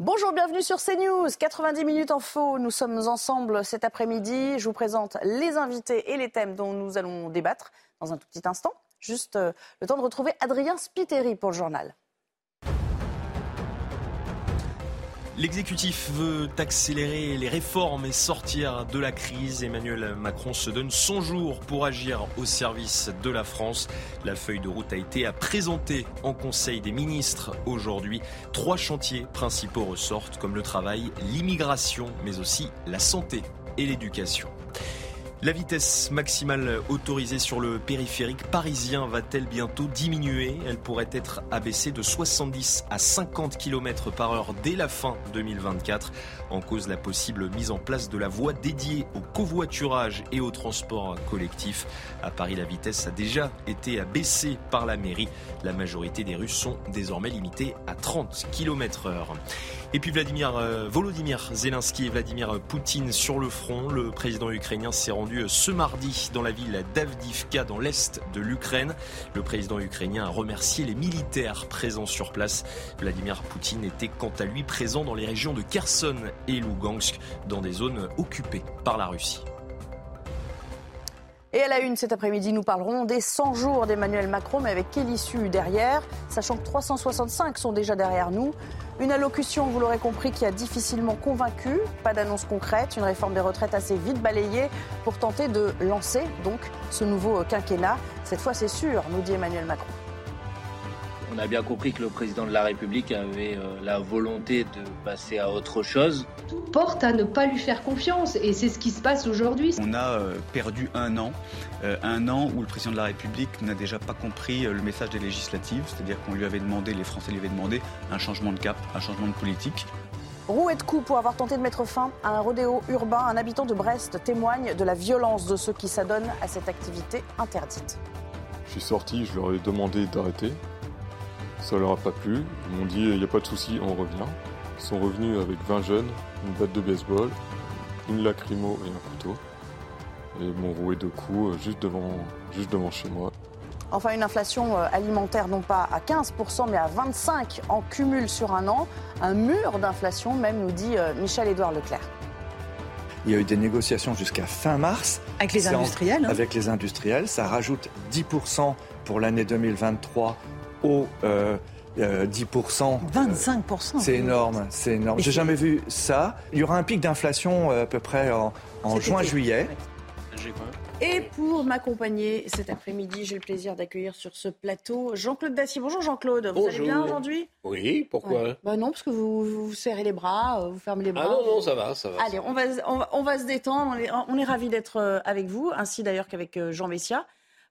Bonjour, bienvenue sur CNews. 90 minutes faux. Nous sommes ensemble cet après-midi. Je vous présente les invités et les thèmes dont nous allons débattre dans un tout petit instant. Juste euh, le temps de retrouver Adrien Spiteri pour le journal. L'exécutif veut accélérer les réformes et sortir de la crise. Emmanuel Macron se donne 100 jours pour agir au service de la France. La feuille de route a été présentée en Conseil des ministres aujourd'hui. Trois chantiers principaux ressortent comme le travail, l'immigration, mais aussi la santé et l'éducation. La vitesse maximale autorisée sur le périphérique parisien va-t-elle bientôt diminuer? Elle pourrait être abaissée de 70 à 50 km par heure dès la fin 2024. En cause la possible mise en place de la voie dédiée au covoiturage et au transport collectif. À Paris, la vitesse a déjà été abaissée par la mairie. La majorité des rues sont désormais limitées à 30 km heure. Et puis Vladimir, euh, Volodymyr Zelensky et Vladimir Poutine sur le front. Le président ukrainien s'est rendu ce mardi dans la ville d'Avdivka dans l'est de l'Ukraine. Le président ukrainien a remercié les militaires présents sur place. Vladimir Poutine était quant à lui présent dans les régions de Kherson et Lugansk, dans des zones occupées par la Russie. Et à la une cet après-midi, nous parlerons des 100 jours d'Emmanuel Macron, mais avec quelle issue derrière, sachant que 365 sont déjà derrière nous. Une allocution, vous l'aurez compris, qui a difficilement convaincu. Pas d'annonce concrète, une réforme des retraites assez vite balayée pour tenter de lancer donc ce nouveau quinquennat. Cette fois, c'est sûr, nous dit Emmanuel Macron. On a bien compris que le président de la République avait euh, la volonté de passer à autre chose. Tout porte à ne pas lui faire confiance et c'est ce qui se passe aujourd'hui. On a euh, perdu un an, euh, un an où le président de la République n'a déjà pas compris le message des législatives, c'est-à-dire qu'on lui avait demandé, les Français lui avaient demandé un changement de cap, un changement de politique. Roué de coups pour avoir tenté de mettre fin à un rodéo urbain, un habitant de Brest témoigne de la violence de ceux qui s'adonnent à cette activité interdite. Je suis sorti, je leur ai demandé d'arrêter. Ça leur a pas plu. Ils m'ont dit il n'y a pas de souci, on revient. Ils sont revenus avec 20 jeunes, une batte de baseball, une lacrymo et un couteau. Et ils m'ont roué de coups euh, juste devant, juste devant chez moi. Enfin, une inflation euh, alimentaire non pas à 15%, mais à 25% en cumul sur un an. Un mur d'inflation, même, nous dit euh, Michel-Édouard Leclerc. Il y a eu des négociations jusqu'à fin mars. Avec les industriels hein. Avec les industriels. Ça rajoute 10% pour l'année 2023 au 10%. 25%. C'est énorme, c'est énorme. J'ai jamais vu ça. Il y aura un pic d'inflation euh, à peu près en, juin-juillet. Et pour m'accompagner cet après-midi, j'ai le plaisir d'accueillir sur ce plateau Jean-Claude Dacier. Bonjour Jean-Claude, vous allez bien aujourd'hui? Oui, pourquoi? Bah Non, parce que vous, vous, serrez les bras, euh, vous fermez les bras. Ah non, non, ça va, ça va. Allez, on va, on va, se détendre, on est, on est ravis d'être euh, avec vous, ainsi d'ailleurs qu'avec Jean Messia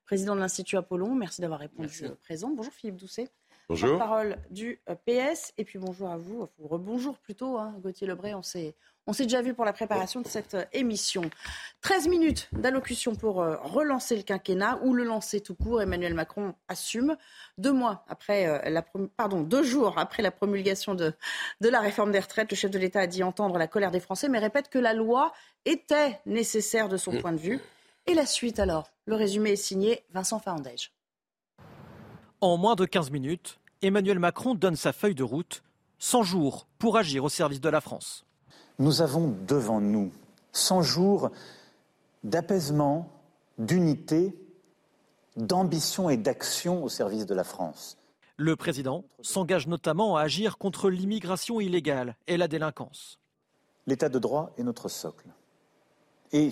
président de l'Institut Apollon. Merci d'avoir répondu présent. Bonjour Philippe Doucet. Bonjour. Parole du euh, PS. Et puis bonjour à vous, rebonjour plutôt, hein, Gauthier Lebray. On s'est, on s'est déjà vu pour la préparation de cette euh, émission. 13 minutes d'allocution pour euh, relancer le quinquennat ou le lancer tout court. Emmanuel Macron assume. Deux mois après la pardon, deux jours après la promulgation de, de la réforme des retraites, le chef de l'État a dit entendre la colère des Français, mais répète que la loi était nécessaire de son mmh. point de vue. Et la suite alors Le résumé est signé Vincent Fahandège. En moins de 15 minutes, Emmanuel Macron donne sa feuille de route 100 jours pour agir au service de la France. Nous avons devant nous 100 jours d'apaisement, d'unité, d'ambition et d'action au service de la France. Le président s'engage notamment à agir contre l'immigration illégale et la délinquance. L'état de droit est notre socle. Et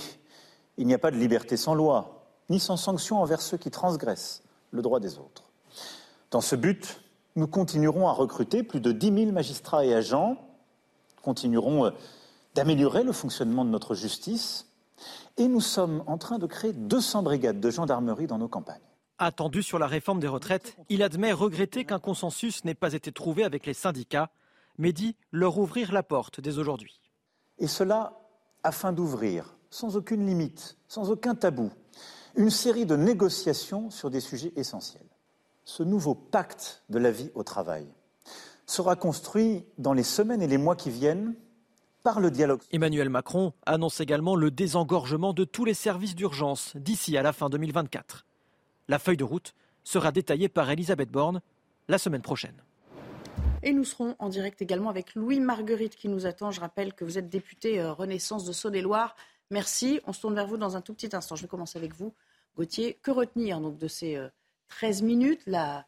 il n'y a pas de liberté sans loi, ni sans sanction envers ceux qui transgressent le droit des autres. Dans ce but, nous continuerons à recruter plus de 10 000 magistrats et agents, continuerons euh, d'améliorer le fonctionnement de notre justice, et nous sommes en train de créer 200 brigades de gendarmerie dans nos campagnes. Attendu sur la réforme des retraites, il admet regretter qu'un consensus n'ait pas été trouvé avec les syndicats, mais dit leur ouvrir la porte dès aujourd'hui. Et cela afin d'ouvrir, sans aucune limite, sans aucun tabou, une série de négociations sur des sujets essentiels. Ce nouveau pacte de la vie au travail sera construit dans les semaines et les mois qui viennent par le dialogue. Emmanuel Macron annonce également le désengorgement de tous les services d'urgence d'ici à la fin 2024. La feuille de route sera détaillée par Elisabeth Borne la semaine prochaine. Et nous serons en direct également avec Louis Marguerite qui nous attend. Je rappelle que vous êtes député euh, Renaissance de Saône-et-Loire. Merci. On se tourne vers vous dans un tout petit instant. Je vais commencer avec vous, Gauthier. Que retenir donc de ces 13 euh, minutes la,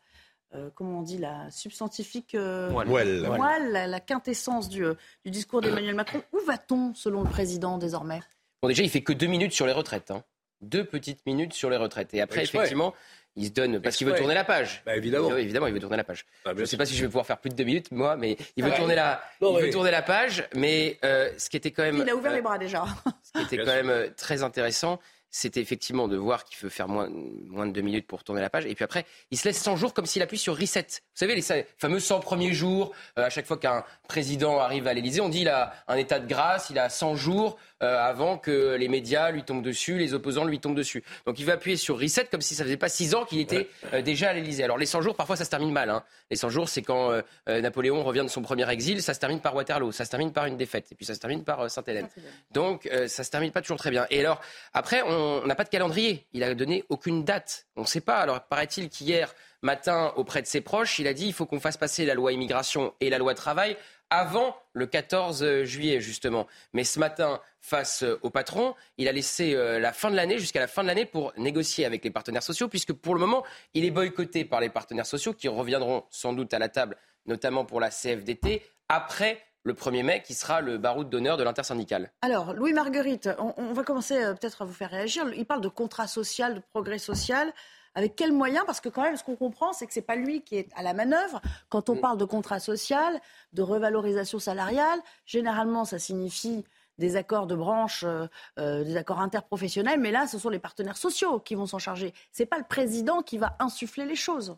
euh, comment on dit, la substantifique la, quintessence du, du discours d'Emmanuel Macron. Où va-t-on selon le président désormais? Bon, déjà, il fait que deux minutes sur les retraites. Hein deux petites minutes sur les retraites. Et après, effectivement, il se donne parce qu'il veut tourner la page. Bah, évidemment. évidemment, il veut tourner la page. Bah, je ne sais pas si je vais pouvoir faire plus de deux minutes, moi, mais il veut tourner la, il veut tourner la page. Mais euh, ce qui était quand même, il a ouvert les bras déjà. Ce qui était quand même euh, très intéressant, c'était effectivement de voir qu'il veut faire moins, moins de deux minutes pour tourner la page. Et puis après, il se laisse 100 jours comme s'il appuie sur reset. Vous savez, les fameux 100 premiers jours, euh, à chaque fois qu'un président arrive à l'Élysée, on dit qu'il a un état de grâce, il a 100 jours euh, avant que les médias lui tombent dessus, les opposants lui tombent dessus. Donc il va appuyer sur reset comme si ça faisait pas 6 ans qu'il était euh, déjà à l'Élysée. Alors les 100 jours, parfois ça se termine mal. Hein. Les 100 jours, c'est quand Napoléon revient de son premier exil, ça se termine par Waterloo, ça se termine par une défaite, et puis ça se termine par Sainte-Hélène. Donc ça se termine pas toujours très bien. Et alors, après, on n'a pas de calendrier il a donné aucune date. On ne sait pas. Alors, paraît-il qu'hier matin, auprès de ses proches, il a dit il faut qu'on fasse passer la loi immigration et la loi travail avant le 14 juillet, justement. Mais ce matin, face au patron, il a laissé euh, la fin de l'année jusqu'à la fin de l'année pour négocier avec les partenaires sociaux, puisque pour le moment, il est boycotté par les partenaires sociaux qui reviendront sans doute à la table, notamment pour la CFDT, après le 1er mai, qui sera le baroud d'honneur de l'intersyndicale. Alors, Louis Marguerite, on, va commencer euh, peut-être à vous faire réagir. Il parle de contrat social, de progrès social. Avec quels moyens? Parce que quand même, ce qu'on comprend, c'est que ce n'est pas lui qui est à la manœuvre. Quand on mm. parle de contrat social, de revalorisation salariale, généralement, ça signifie des accords de branche, euh, euh, des accords interprofessionnels, mais là, ce sont les partenaires sociaux qui vont s'en charger. Ce n'est pas le président qui va insuffler les choses.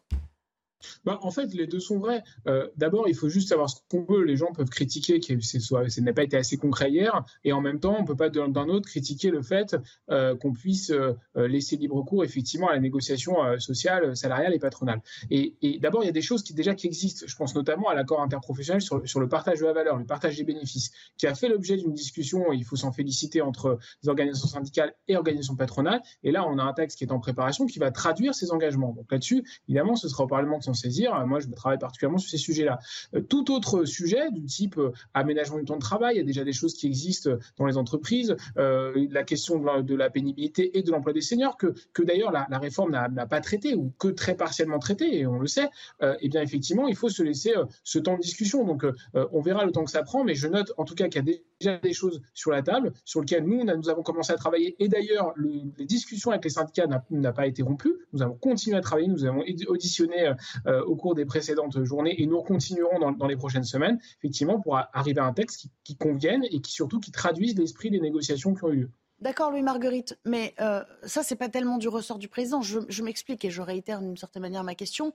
Bah, en fait, les deux sont vrais. Euh, d'abord, il faut juste savoir ce qu'on veut. Les gens peuvent critiquer que ça n'a pas été assez concret hier, et en même temps, on ne peut pas d'un autre critiquer le fait euh, qu'on puisse euh, laisser libre cours effectivement à la négociation sociale, salariale et patronale. Et, d'abord, il y a des choses qui déjà existent. Je pense notamment à l'accord interprofessionnel sur, sur, le partage de la valeur, le partage des bénéfices, qui a fait l'objet d'une discussion. Il faut s'en féliciter entre les organisations syndicales et organisations patronales. Et là, on a un texte qui est en préparation qui va traduire ces engagements. Donc là-dessus, évidemment, ce sera au Parlement de saisir. Moi, je travaille particulièrement sur ces sujets-là. Euh, tout autre sujet du type euh, aménagement du temps de travail, il y a déjà des choses qui existent dans les entreprises. Euh, la question de la, pénibilité et de l'emploi des seniors, que, d'ailleurs la, réforme n'a pas traité ou que très partiellement traité, et on le sait. eh bien, effectivement, il faut se laisser ce temps de discussion. Donc, on verra le temps que ça prend, mais je note en tout cas qu'il y a déjà des choses sur la table sur lesquelles nous, nous avons commencé à travailler. Et d'ailleurs, les discussions avec les syndicats n'ont pas été rompues. Nous avons continué à travailler. Nous avons auditionné euh, au cours des précédentes journées et nous continuerons dans, les prochaines semaines, effectivement, pour arriver à un texte qui, convienne et qui surtout qui traduise l'esprit des négociations qui ont eu lieu. D'accord, Louis Marguerite, mais euh, ça, c'est pas tellement du ressort du président. Je, je m'explique et je réitère d'une certaine manière ma question.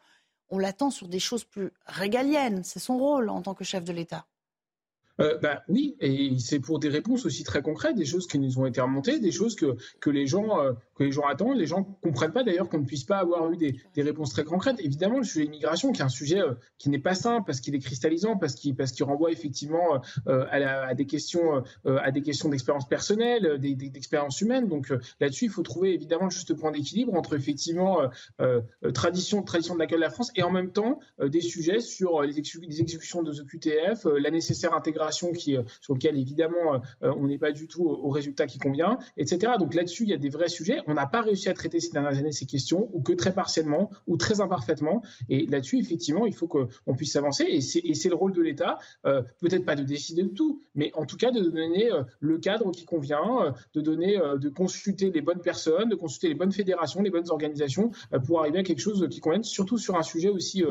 On l'attend sur des choses plus régaliennes. C'est son rôle en tant que chef de l'État. Euh, bah, oui, et c'est pour des réponses aussi très concrètes, des choses qui nous ont été remontées, des choses que, que, les, gens, euh, que les gens attendent. Les gens ne comprennent pas d'ailleurs qu'on ne puisse pas avoir eu des, des, réponses très concrètes. Évidemment, le sujet immigration, qui est un sujet euh, qui n'est pas simple parce qu'il est cristallisant, parce qu'il parce renvoie effectivement à, à, des questions à des questions d'expérience personnelle, d'expérience humaine. Donc là-dessus, il faut trouver évidemment le juste point d'équilibre entre effectivement tradition, tradition de l'accueil de la France et en même temps des sujets sur les, les exécutions de QTF, la nécessaire intégration euh, sur lequel évidemment euh, on n'est pas du tout au, résultat qui convient, etc. Donc là-dessus, il y a des vrais sujets. On n'a pas réussi à traiter ces dernières années ces questions, ou que très partiellement, ou très imparfaitement. Et là-dessus, effectivement, il faut qu'on puisse avancer. Et c'est le rôle de l'État, euh, peut-être pas de décider de tout, mais en tout cas de donner le cadre qui convient, de donner, de consulter les bonnes personnes, de consulter les bonnes fédérations, les bonnes organisations, pour arriver à quelque chose qui convienne, surtout sur un sujet aussi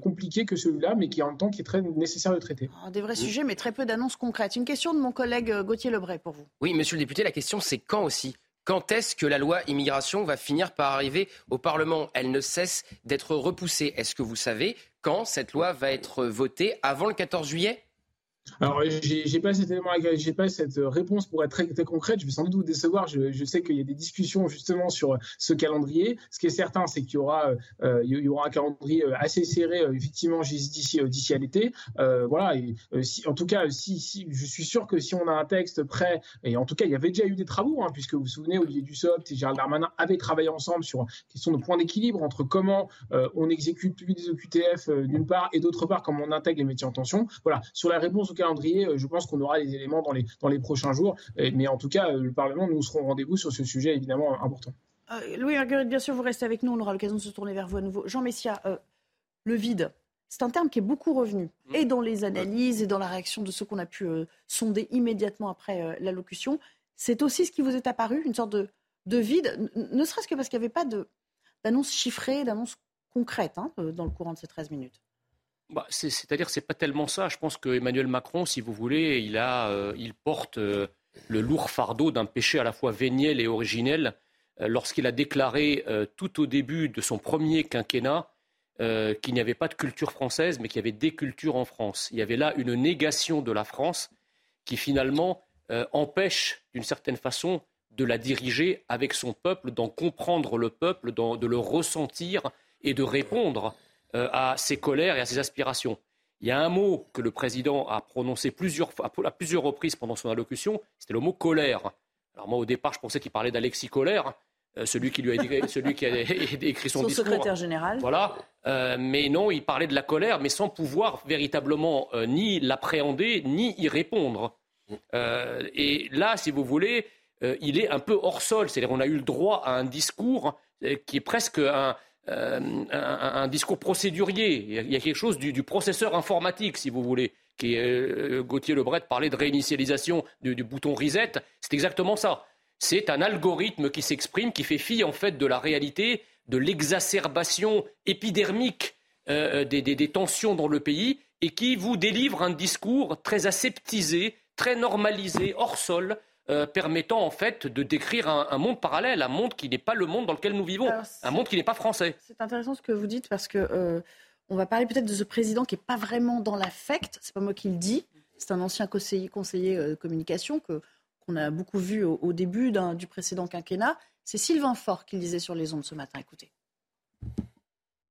compliqué que celui-là, mais qui en même temps qui est très nécessaire de traiter. des vrais sujets, mais très peu d'annonces concrètes. Une question de mon collègue euh, Gauthier Lebray pour vous. Oui, monsieur le député, la question c'est quand aussi? Quand est-ce que la loi immigration va finir par arriver au Parlement? Elle ne cesse d'être repoussée. Est-ce que vous savez quand cette loi va être votée? Avant le 14 juillet? Alors, j'ai pas pas cette réponse pour être très, concrète. Je vais sans doute vous décevoir. Je, sais qu'il y a des discussions justement sur ce calendrier. Ce qui est certain, c'est qu'il y aura, euh, il y aura un calendrier assez serré, euh, effectivement, d'ici à l'été. Euh, voilà. Euh, en tout cas, si, je suis sûr que si on a un texte prêt, et en tout cas, il y avait déjà eu des travaux, hein, puisque vous vous souvenez, Olivier Dussopt et Gérald Darmanin avaient travaillé ensemble sur une question de point d'équilibre entre comment euh, on exécute des OQTF d'une part et d'autre part comment on intègre les métiers en tension. Voilà. Sur la réponse calendrier, euh, je pense qu'on aura les éléments dans les, dans les prochains jours. Mais en tout cas, euh, le Parlement, nous serons au rendez-vous sur ce sujet évidemment important. Euh, Louis Marguerite, bien sûr, vous restez avec nous. On aura l'occasion de se tourner vers vous à nouveau. Jean Messia, le vide, c'est un terme qui est beaucoup revenu, mm. et dans les analyses et dans la réaction de ceux qu'on a pu sonder immédiatement après l'allocution. C'est aussi ce qui vous est apparu, une sorte de, de vide, ne serait-ce que parce qu'il n'y avait pas d'annonce chiffrée, d'annonce concrète hein, dans le courant de ces 13 minutes. Bah, c'est-à-dire, c'est pas tellement ça. Je pense que Emmanuel Macron, si vous voulez, il, euh, porte euh, le lourd fardeau d'un péché à la fois véniel et originel euh, lorsqu'il a déclaré tout au début de son premier quinquennat qu'il n'y avait pas de culture française, mais qu'il y avait des cultures en France. Il y avait là une négation de la France qui finalement empêche, d'une certaine façon, de la diriger avec son peuple, d'en comprendre le peuple, de le ressentir et de répondre à ses colères et à ses aspirations. Il y a un mot que le président a prononcé plusieurs, à plusieurs reprises pendant son allocution, c'était le mot colère. Alors moi, au départ, je pensais qu'il parlait d'Alexis Colère, euh, celui qui lui a écrit, celui qui a écrit son, son discours. secrétaire général. Voilà. Euh, mais non, il parlait de la colère, mais sans pouvoir véritablement ni l'appréhender, ni y répondre. et là, si vous voulez, il est un peu hors sol. C'est-à-dire, on a eu le droit à un discours qui est presque un, euh, un, discours procédurier. Il y a quelque chose du, processeur informatique, si vous voulez. Qui euh, Gauthier Lebret parlait de réinitialisation du, bouton reset. C'est exactement ça. C'est un algorithme qui s'exprime, qui fait fi en fait de la réalité, de l'exacerbation épidermique euh, des, tensions dans le pays et qui vous délivre un discours très aseptisé, très normalisé, hors sol, euh, permettant en fait de décrire un, monde parallèle, un monde qui n'est pas le monde dans lequel nous vivons, un monde qui n'est pas français. C'est intéressant ce que vous dites parce que euh, on va parler peut-être de ce président qui n'est pas vraiment dans l'affect. C'est pas moi qui le dis. C'est un ancien conseiller, conseiller euh, de communication que qu'on a beaucoup vu au, début du précédent quinquennat. C'est Sylvain Faure qui le disait sur les ondes ce matin. Écoutez.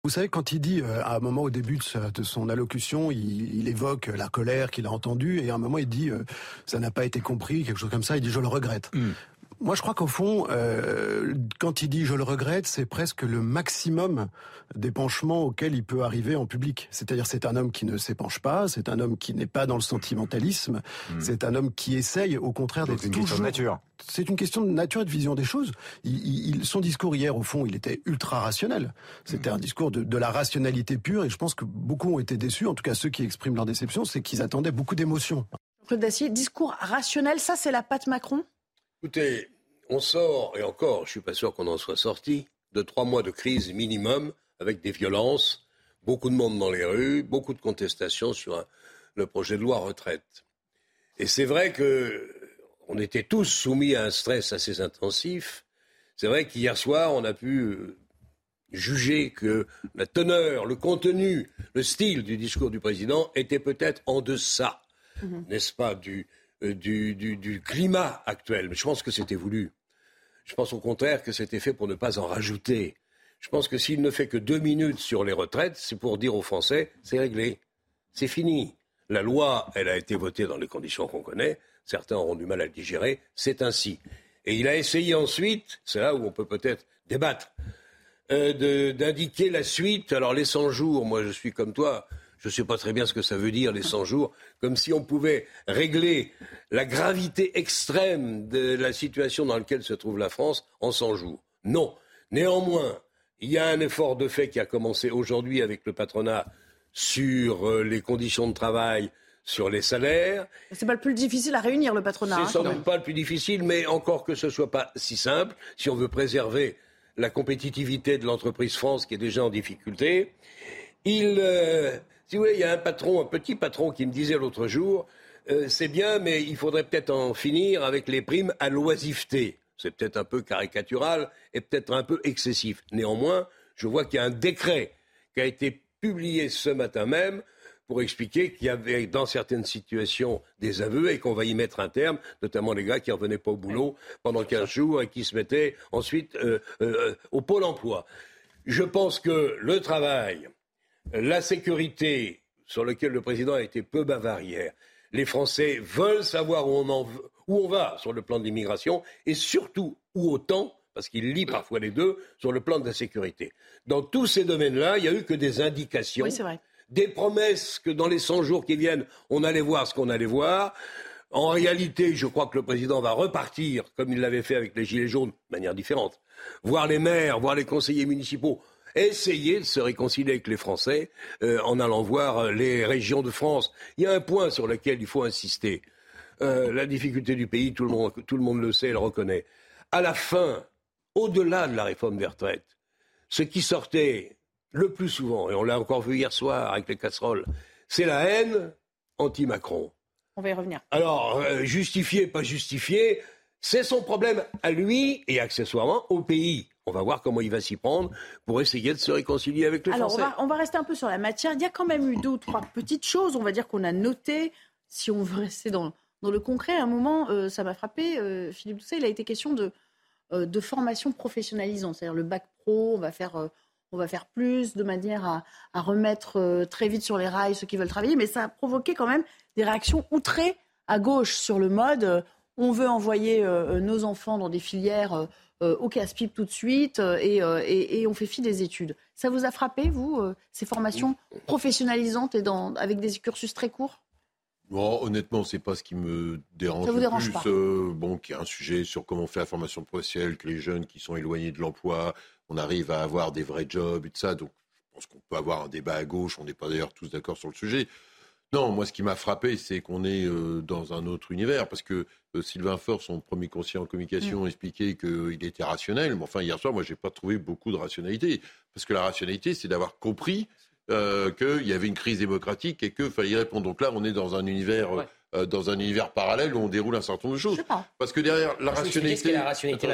Vous savez, quand il dit, euh, à un moment au début de, son allocution, il, évoque la colère qu'il a entendue, et à un moment il dit, euh, ça n'a pas été compris, quelque chose comme ça, il dit, je le regrette. Hmm. Moi, je crois qu'au fond, euh, quand il dit je le regrette, c'est presque le maximum d'épanchement auquel il peut arriver en public. C'est-à-dire, c'est un homme qui ne s'épanche pas, c'est un homme qui n'est pas dans le sentimentalisme, hmm. c'est un homme qui essaye, au contraire, d'être toujours. Question de nature. C'est une question de nature et de vision des choses. Il, son discours hier, au fond, il était ultra rationnel. C'était un discours de, de, la rationalité pure, et je pense que beaucoup ont été déçus. En tout cas, ceux qui expriment leur déception, c'est qu'ils attendaient beaucoup d'émotions. Claude Dacier, discours rationnel, ça, c'est la patte Macron? Écoutez, on sort, et encore, je ne suis pas sûr qu'on en soit sorti, de trois mois de crise minimum, avec des violences, beaucoup de monde dans les rues, beaucoup de contestations sur le projet de loi retraite. Et c'est vrai que on était tous soumis à un stress assez intensif. C'est vrai qu'hier soir, on a pu euh, juger que la teneur, le contenu, le style du discours du président était peut-être en deçà, mmh n'est-ce pas, du, euh, du, climat actuel. Je pense que c'était voulu. Je pense au contraire que c'était fait pour ne pas en rajouter. Je pense que s'il ne fait que deux minutes sur les retraites, c'est pour dire aux Français, c'est réglé. C'est fini. La loi, elle a été votée dans les conditions qu'on connaît. Certains auront du mal à le digérer. C'est ainsi. Et il a essayé ensuite, c'est là où on peut peut-être débattre, euh, d'indiquer la suite. Alors les 100 jours, moi je suis comme toi, je ne sais pas très bien ce que ça veut dire, les 100 jours, comme si on pouvait régler la gravité extrême de la situation dans laquelle se trouve la France en 100 jours. Non. Néanmoins, il y a un effort de fait qui a commencé aujourd'hui avec le patronat sur euh, les conditions de travail, sur les salaires. C'est pas le plus difficile à réunir, le patronat. C'est hein, sans doute pas le plus difficile, mais encore que ce soit pas si simple, si on veut préserver la compétitivité de l'entreprise France qui est déjà en difficulté. Il, euh, si vous voulez, il y a un patron, un petit patron qui me disait l'autre jour, euh, c'est bien, mais il faudrait peut-être en finir avec les primes à l'oisiveté. C'est peut-être un peu caricatural et peut-être un peu excessif. Néanmoins, je vois qu'il y a un décret qui a été publié ce matin même pour expliquer qu'il y avait dans certaines situations des aveux et qu'on va y mettre un terme, notamment les gars qui ne revenaient pas au boulot pendant 15 jours et qui se mettaient ensuite euh, euh, au pôle emploi. Je pense que le travail, la sécurité, sur lequel le président a été peu bavard hier, les Français veulent savoir où on, où on va sur le plan de l'immigration et surtout où autant parce qu'il lit parfois les deux, sur le plan de la sécurité. Dans tous ces domaines-là, il n'y a eu que des indications. Oui, c'est vrai des promesses que dans les 100 jours qui viennent, on allait voir ce qu'on allait voir. En réalité, je crois que le président va repartir, comme il l'avait fait avec les Gilets jaunes, de manière différente. Voir les maires, voir les conseillers municipaux, essayer de se réconcilier avec les Français euh, en allant voir euh, les régions de France. Il y a un point sur lequel il faut insister. Euh, la difficulté du pays, tout le, monde, tout le monde le sait, le reconnaît. À la fin, au-delà de la réforme des retraites, ce qui sortait le plus souvent, et on l'a encore vu hier soir avec les casseroles, c'est la haine anti-Macron. On va y revenir. Alors, euh, justifié, pas justifié, c'est son problème à lui et accessoirement au pays. On va voir comment il va s'y prendre pour essayer de se réconcilier avec les Alors, Français. Alors, on, va rester un peu sur la matière. Il y a quand même eu deux ou trois petites choses, on va dire, qu'on a notées. Si on veut rester dans, dans le concret, à un moment, euh, ça m'a frappé, euh, Philippe Doucet, il a été question de, de formation professionnalisante. C'est-à-dire le bac pro, on va faire on va faire plus de manière à, remettre euh, très vite sur les rails ceux qui veulent travailler. Mais ça a provoqué quand même des réactions outrées à gauche sur le mode euh, on veut envoyer euh, nos enfants dans des filières au casse-pipe tout de suite et, on fait fi des études. Ça vous a frappé, vous, ces formations professionnalisantes et dans, avec des cursus très courts? Bon, honnêtement, c'est pas ce qui me dérange Ça vous dérange plus. pas. bon, qu'il y a un sujet sur comment on fait la formation professionnelle, que les jeunes qui sont éloignés de l'emploi, on arrive à avoir des vrais jobs et tout ça. Donc, je pense qu'on peut avoir un débat à gauche. On n'est pas d'ailleurs tous d'accord sur le sujet. Non, moi, ce qui m'a frappé, c'est qu'on est, euh, dans un autre univers. Parce que euh, Sylvain Faure, son premier conseiller en communication, Mm. expliquait qu'il était rationnel. Mais enfin, hier soir, moi, j'ai pas trouvé beaucoup de rationalité. Parce que la rationalité, c'est d'avoir compris euh, qu'il y avait une crise démocratique et qu'il fallait y répondre. Donc là, on est dans un univers. euh, dans un univers parallèle où on déroule un certain nombre de choses. Parce que derrière la rationalité, la rationalité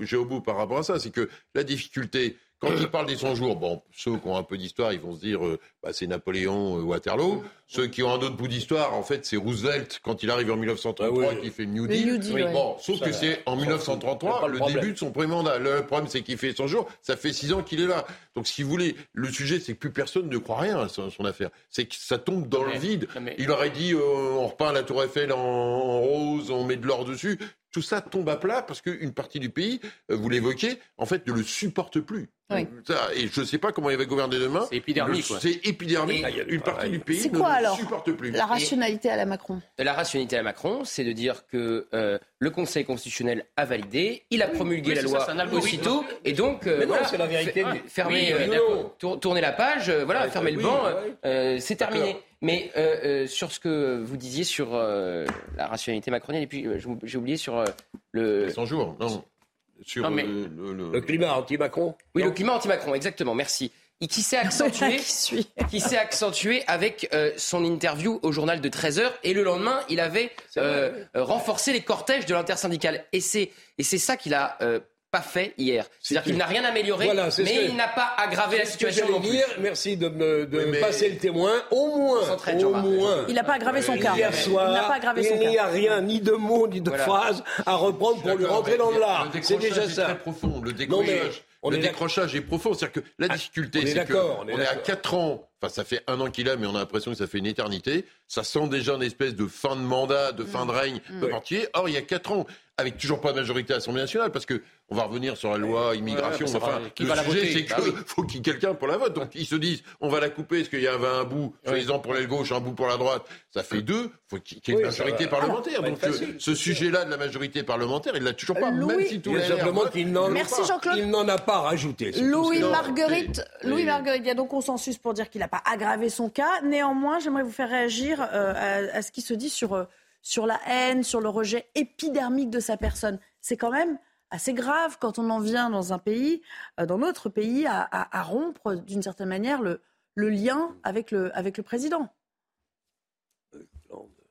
j'ai au bout par rapport à ça, c'est que la difficulté, quand il parle des 100 jours, bon, ceux qui ont un peu d'histoire, ils vont se dire, euh, bah, c'est Napoléon, euh, Waterloo. Ceux qui ont un autre bout d'histoire, en fait, c'est Roosevelt quand il arrive en 1933 qui fait le New Le Deal. New Deal, ouais. Bon, sauf Ça, que c'est en c'est 1933 pas le début de son premier mandat. Le problème, c'est qu'il fait 100 jours, ça fait 6 ans qu'il est là. Donc, si vous voulez, le sujet, c'est que plus personne ne croit rien à son, son affaire. C'est que ça tombe dans le vide. mais- Il aurait dit, euh, on repeint la Tour Eiffel en, en rose, on met de l'or dessus. Tout ça tombe à plat parce qu'une partie du pays, euh, vous l'évoquez, en fait, ne le supporte plus. Oui. Ça, et je ne sais pas comment il va gouverner demain. C'est épidermique, quoi. C'est épidermique. Et- Une partie du pays C'est ne quoi le alors supporte plus. La rationalité à la Macron? La rationalité à Macron, c'est de dire que euh, le Conseil constitutionnel a validé, il a promulgué Oui, la loi ça, aussitôt, et donc euh, Mais non, voilà, c'est la vérité euh, la page, euh, voilà, fermer le oui, banc, ouais. euh, c'est terminé. Mais euh, euh, sur ce que vous disiez sur euh, la rationalité macronienne, et puis euh, j'ai oublié sur euh, le, 100 jours, non. Sur Non, mais- euh, le, le- Le climat anti-Macron oui, le climat anti-Macron, exactement, merci. Et qui s'est accentué, Qui s'est accentué avec euh, son interview au journal de 13h. Et le lendemain, il avait renforcé les cortèges de l'intersyndicale. Et c'est, et c'est ça qu'il a euh, pas fait hier. C'est-à-dire qu'il n'a rien amélioré, Voilà, mais que- il n'a pas aggravé la que situation j'allais non plus. dire. Merci de me de Oui, me mais- passer le témoin. Au moins, au moins. Il n'a pas aggravé son cas. Hier soir, il n'a pas aggravé son il n'y a rien, ni de mots, ni de Voilà. phrases à reprendre pour lui rentrer dans le lard. C'est décrochage déjà ça. très profond. Le Non, mais décrochage, on le est décrochage est profond. C'est-à-dire que la difficulté, on est c'est que d'accord, on est on est à d'accord. 4 ans. Enfin, ça fait un an qu'il a, mais on a l'impression que ça fait une éternité. Ça sent déjà une espèce de fin de mandat, de fin de règne Mm. entier. Or, il y a 4 ans, avec toujours pas de majorité à l'Assemblée nationale, parce que on va revenir sur la loi immigration. Ouais, ouais, enfin, qui le va sujet, c'est qu'il Bah oui. faut qu'il y ait quelqu'un pour la vote. Donc, ils se disent, on va la couper, parce qu'il y avait un bout, soi-disant pour l'aile gauche, un bout pour la droite. Ça fait deux. Faut qu'il y ait une Oui, majorité va. parlementaire. Alors, Donc, facile. ce sujet-là de la majorité parlementaire, il l'a toujours pas, même Louis- si tous Il simplement qu'il n'en Merci, Jean-Claude. Il n'en a pas rajouté. tout Louis Non, Marguerite, Louis Marguerite, il y a donc consensus pour dire qu'il n'a pas aggravé son cas. Néanmoins, j'aimerais vous faire réagir euh, à, à ce qui se dit sur, euh, sur la haine, sur le rejet épidermique de sa personne. C'est quand même assez grave quand on en vient dans un pays, euh, dans notre pays, à, à- à rompre d'une certaine manière le, le lien avec le, avec le président.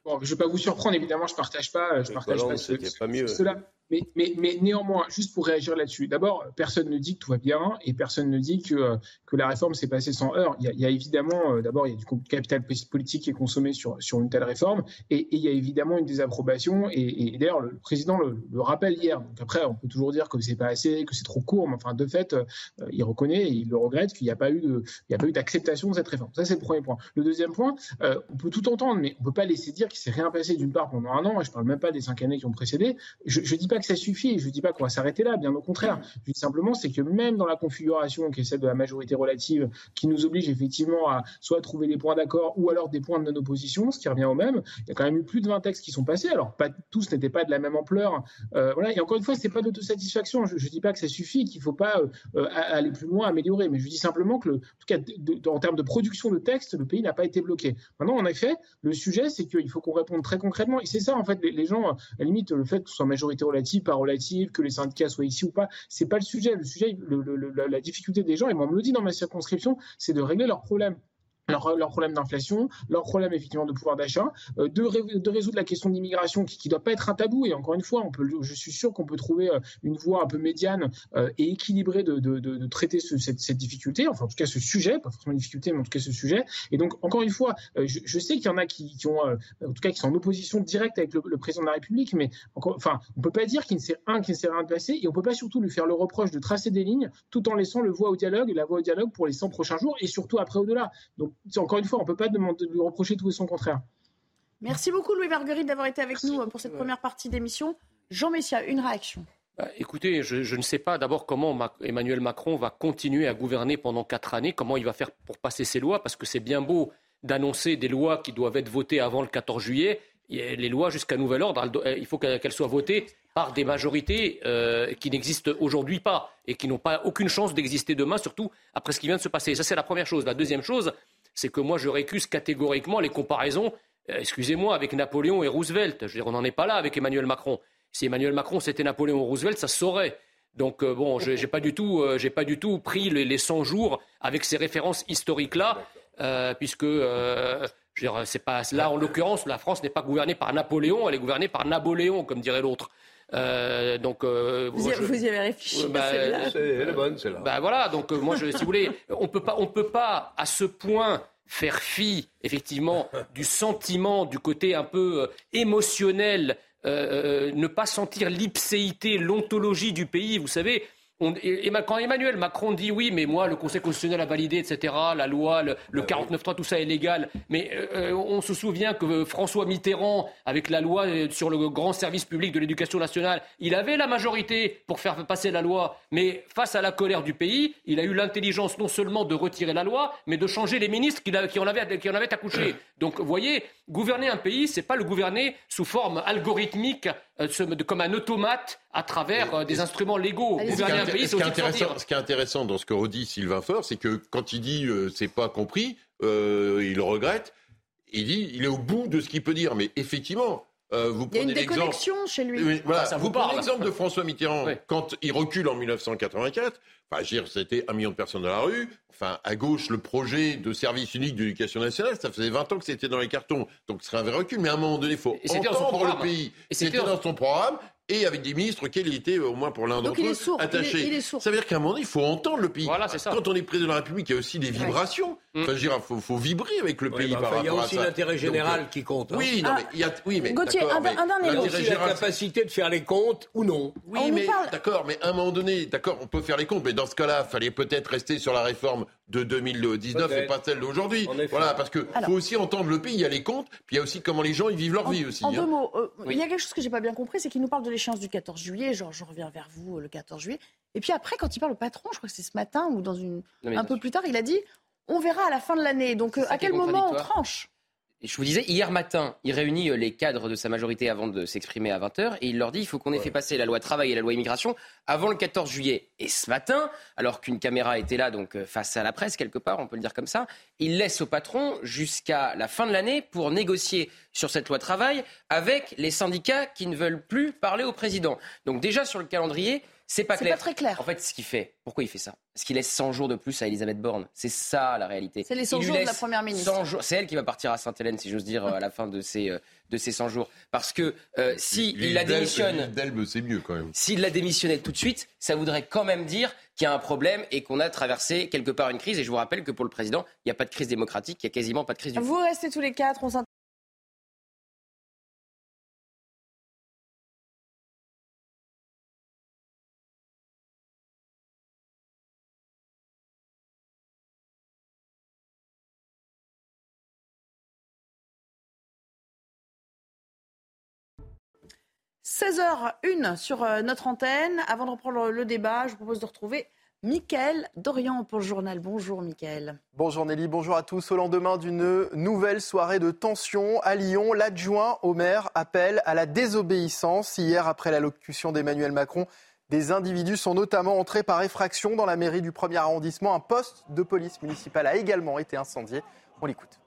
Bon, je ne vais pas vous surprendre, évidemment, je ne partage pas, je Avec partage pas ce- pas mieux. cela. Mais, mais, mais, néanmoins, juste pour réagir là-dessus, d'abord, personne ne dit que tout va bien et personne ne dit que, que la réforme s'est passée sans heurts. Il, il y a, évidemment, euh, d'abord, il y a du capital politique qui est consommé sur, sur une telle réforme et, il y a évidemment une désapprobation. Et, et d'ailleurs, le, président le, le, rappelle hier. Donc après, on peut toujours dire que c'est pas assez, que c'est trop court, mais enfin, de fait, euh, il reconnaît et il le regrette qu'il n'y a pas eu de, il n'y a pas eu d'acceptation de cette réforme. Ça, c'est le premier point. Le deuxième point, euh, on peut tout entendre, mais on peut pas laisser dire qu'il s'est rien passé d'une part pendant un an. Je parle même pas des cinq années qui ont précédé. Je, je dis pas que ça suffit. Je ne dis pas qu'on va s'arrêter là, bien au contraire. Je dis simplement, c'est que même dans la configuration qui est celle de la majorité relative, qui nous oblige effectivement à soit trouver des points d'accord ou alors des points de non-opposition, ce qui revient au même, il y a quand même eu plus de 20 textes qui sont passés. Alors, pas tous n'étaient pas de la même ampleur. Euh, voilà. Et encore une fois, c'est pas d'autosatisfaction. Je ne dis pas que ça suffit, qu'il ne faut pas euh, euh, aller plus loin, améliorer. Mais je dis simplement que, en tout cas, en termes de production de textes, le pays n'a pas été bloqué. Maintenant, en effet, le sujet, c'est qu'il faut qu'on réponde très concrètement. Et c'est ça, en fait, les, les gens, à la limite, le fait que ce soit majorité relative, pas relative, que les syndicats soient ici ou pas, c'est pas le sujet. Le sujet, la difficulté des gens, et moi on me le dit dans ma circonscription, c'est de régler leurs problèmes leur, leur problème d'inflation, leur problème effectivement de pouvoir d'achat, euh, de, de, résoudre la question de l'immigration qui doit pas être un tabou. Et encore une fois, on peut, je suis sûr qu'on peut trouver euh, une voie un peu médiane euh, et équilibrée de, de, de traiter ce, cette, cette, difficulté, enfin en tout cas ce sujet, pas forcément une difficulté, mais en tout cas ce sujet. Et donc encore une fois, je, je, sais qu'il y en a qui, qui ont, en tout cas qui sont en opposition directe avec le, le président de la République, mais encore, enfin on peut pas dire qu'il ne sait un qui ne sait rien de passer, et on peut pas surtout lui faire le reproche de tracer des lignes tout en laissant le voie au dialogue, la voie au dialogue pour les 100 prochains jours et surtout après au-delà. Donc encore une fois, on ne peut pas demander, lui reprocher tout et son contraire. Merci beaucoup Louis Marguerite d'avoir été avec nous pour cette première partie d'émission. Jean Messia, une réaction. Bah, écoutez, je, ne sais pas d'abord comment Emmanuel Macron va continuer à gouverner pendant quatre années, comment il va faire pour passer ses lois, parce que c'est bien beau d'annoncer des lois qui doivent être votées avant le 14 juillet. Les lois jusqu'à nouvel ordre, il faut qu'elles soient votées par des majorités euh, qui n'existent aujourd'hui pas et qui n'ont pas aucune chance d'exister demain, surtout après ce qui vient de se passer. Ça, c'est la première chose. La deuxième chose, c'est que moi je récuse catégoriquement les comparaisons, euh, excusez-moi, avec Napoléon et Roosevelt. Je veux dire, on n'en est pas là avec Emmanuel Macron. Si Emmanuel Macron c'était Napoléon ou Roosevelt, ça se saurait. Donc euh, bon, je n'ai pas, du tout, euh, pas du tout pris les, 100 jours avec ces références historiques-là, puisque je veux dire, pas là en l'occurrence, la France n'est pas gouvernée par Napoléon, elle est gouvernée par Napoléon, comme dirait l'autre. Donc, vous, y, avez réfléchi. Bah, c'est bonne, c'est là. Bah, voilà, donc moi, je, si vous voulez, on peut pas, on peut pas à ce point faire fi, effectivement, du sentiment, du côté un peu euh, émotionnel, euh, euh, ne pas sentir l'ipséité, l'ontologie du pays. Vous savez, et, quand Emmanuel Macron dit oui, mais moi, le Conseil constitutionnel a validé, etc., la loi, le, le 49.3, ah tout ça est légal. Mais euh, euh, on se souvient que François Mitterrand, avec la loi euh, sur le grand service public de l'éducation nationale, il avait la majorité pour faire passer la loi. Mais face à la colère du pays, il a eu l'intelligence non seulement de retirer la loi, mais de changer les ministres qui, qui, en, avaient, qui en avaient accouché. Donc, vous voyez, gouverner un pays, c'est pas le gouverner sous forme algorithmique, comme un automate à travers des instruments légaux. Un pays, c'est ce qui est intéressant dans ce que redit Sylvain Faure, c'est que quand il dit euh, c'est pas compris, euh, il regrette. Il dit il est au bout de ce qu'il peut dire. Mais effectivement, euh, vous prenez Il y a une déconnexion chez lui. voilà, ça vous, prenez l'exemple de François Mitterrand quand il recule en 1984. Enfin, c'était un million de personnes dans la rue. Enfin, à gauche, le projet de service unique d'éducation nationale, ça faisait 20 ans que c'était dans les cartons. Donc, ce serait un vrai recul. Mais à un moment donné, il faut entendre le pays. C'était dans son programme et avec des ministres auxquels il était, au moins pour l'un d'entre eux, attaché. Ça veut dire qu'à un moment donné, il faut entendre le pays. Voilà, ça. Quand on est président de la République, il y a aussi des vibrations. Mm. Enfin, je veux dire, il faut, vibrer avec le pays bah, par rapport à ça. Il y a aussi l'intérêt général euh, qui compte. Hein. Oui, non, mais il y a, oui, mais Gauthier, un, un dernier mot. la capacité de faire les comptes ou non. Oui, mais d'accord, mais à un moment donné, d'accord, on peut faire les comptes, mais dans ce cas-là, il fallait peut-être rester sur la réforme de 2019 et pas celle d'aujourd'hui. Voilà, parce que faut aussi entendre le pays. Il y a les comptes, puis il y a aussi comment les gens ils vivent leur vie aussi. En deux hein. mots, euh, il y a quelque chose que j'ai pas bien compris, c'est qu'il nous parle de l'échéance du 14 juillet. Genre, je reviens vers vous euh, le 14 juillet. Et puis après, quand il parle au patron, je crois que c'est ce matin ou dans une un peu plus tard, il a dit on verra à la fin de l'année. Donc, euh, à quel moment on tranche? Je vous disais, hier matin, il réunit euh, les cadres de sa majorité avant de s'exprimer à 20h et il leur dit il faut qu'on ait fait passer la loi travail et la loi immigration avant le 14 juillet. Et ce matin, alors qu'une caméra était là, donc euh, face à la presse quelque part, on peut le dire comme ça, il laisse au patron jusqu'à la fin de l'année pour négocier sur cette loi travail avec les syndicats qui ne veulent plus parler au président. Donc déjà sur le calendrier, C'est pas C'est clair. pas très clair. En fait, ce qu'il fait, pourquoi il fait ça? Parce qu'il laisse 100 jours de plus à Elisabeth Borne. C'est ça la réalité. C'est les 100 Il lui jours de la Première ministre. 100 jours- C'est elle qui va partir à Sainte-Hélène, si j'ose dire, à la fin de ces, euh, de ces 100 jours. Parce que euh, si il la démissionne. c'est mieux quand même. S'il la démissionnait tout de suite, ça voudrait quand même dire qu'il y a un problème et qu'on a traversé quelque part une crise. Et je vous rappelle que pour le président, il n'y a pas de crise démocratique, il n'y a quasiment pas de crise du Vous restez tous les quatre, on 16h01 sur euh, notre antenne. Avant de reprendre le débat, je vous propose de retrouver Mickaël Dorian pour le journal. Bonjour Mickaël. Bonjour Nelly, bonjour à tous. Au lendemain d'une nouvelle soirée de tension à Lyon, l'adjoint au maire appelle à la désobéissance. Hier, après l'allocution d'Emmanuel Macron, des individus sont notamment entrés par effraction dans la mairie du premier arrondissement. Un poste de police municipale a également été incendié. On l'écoute.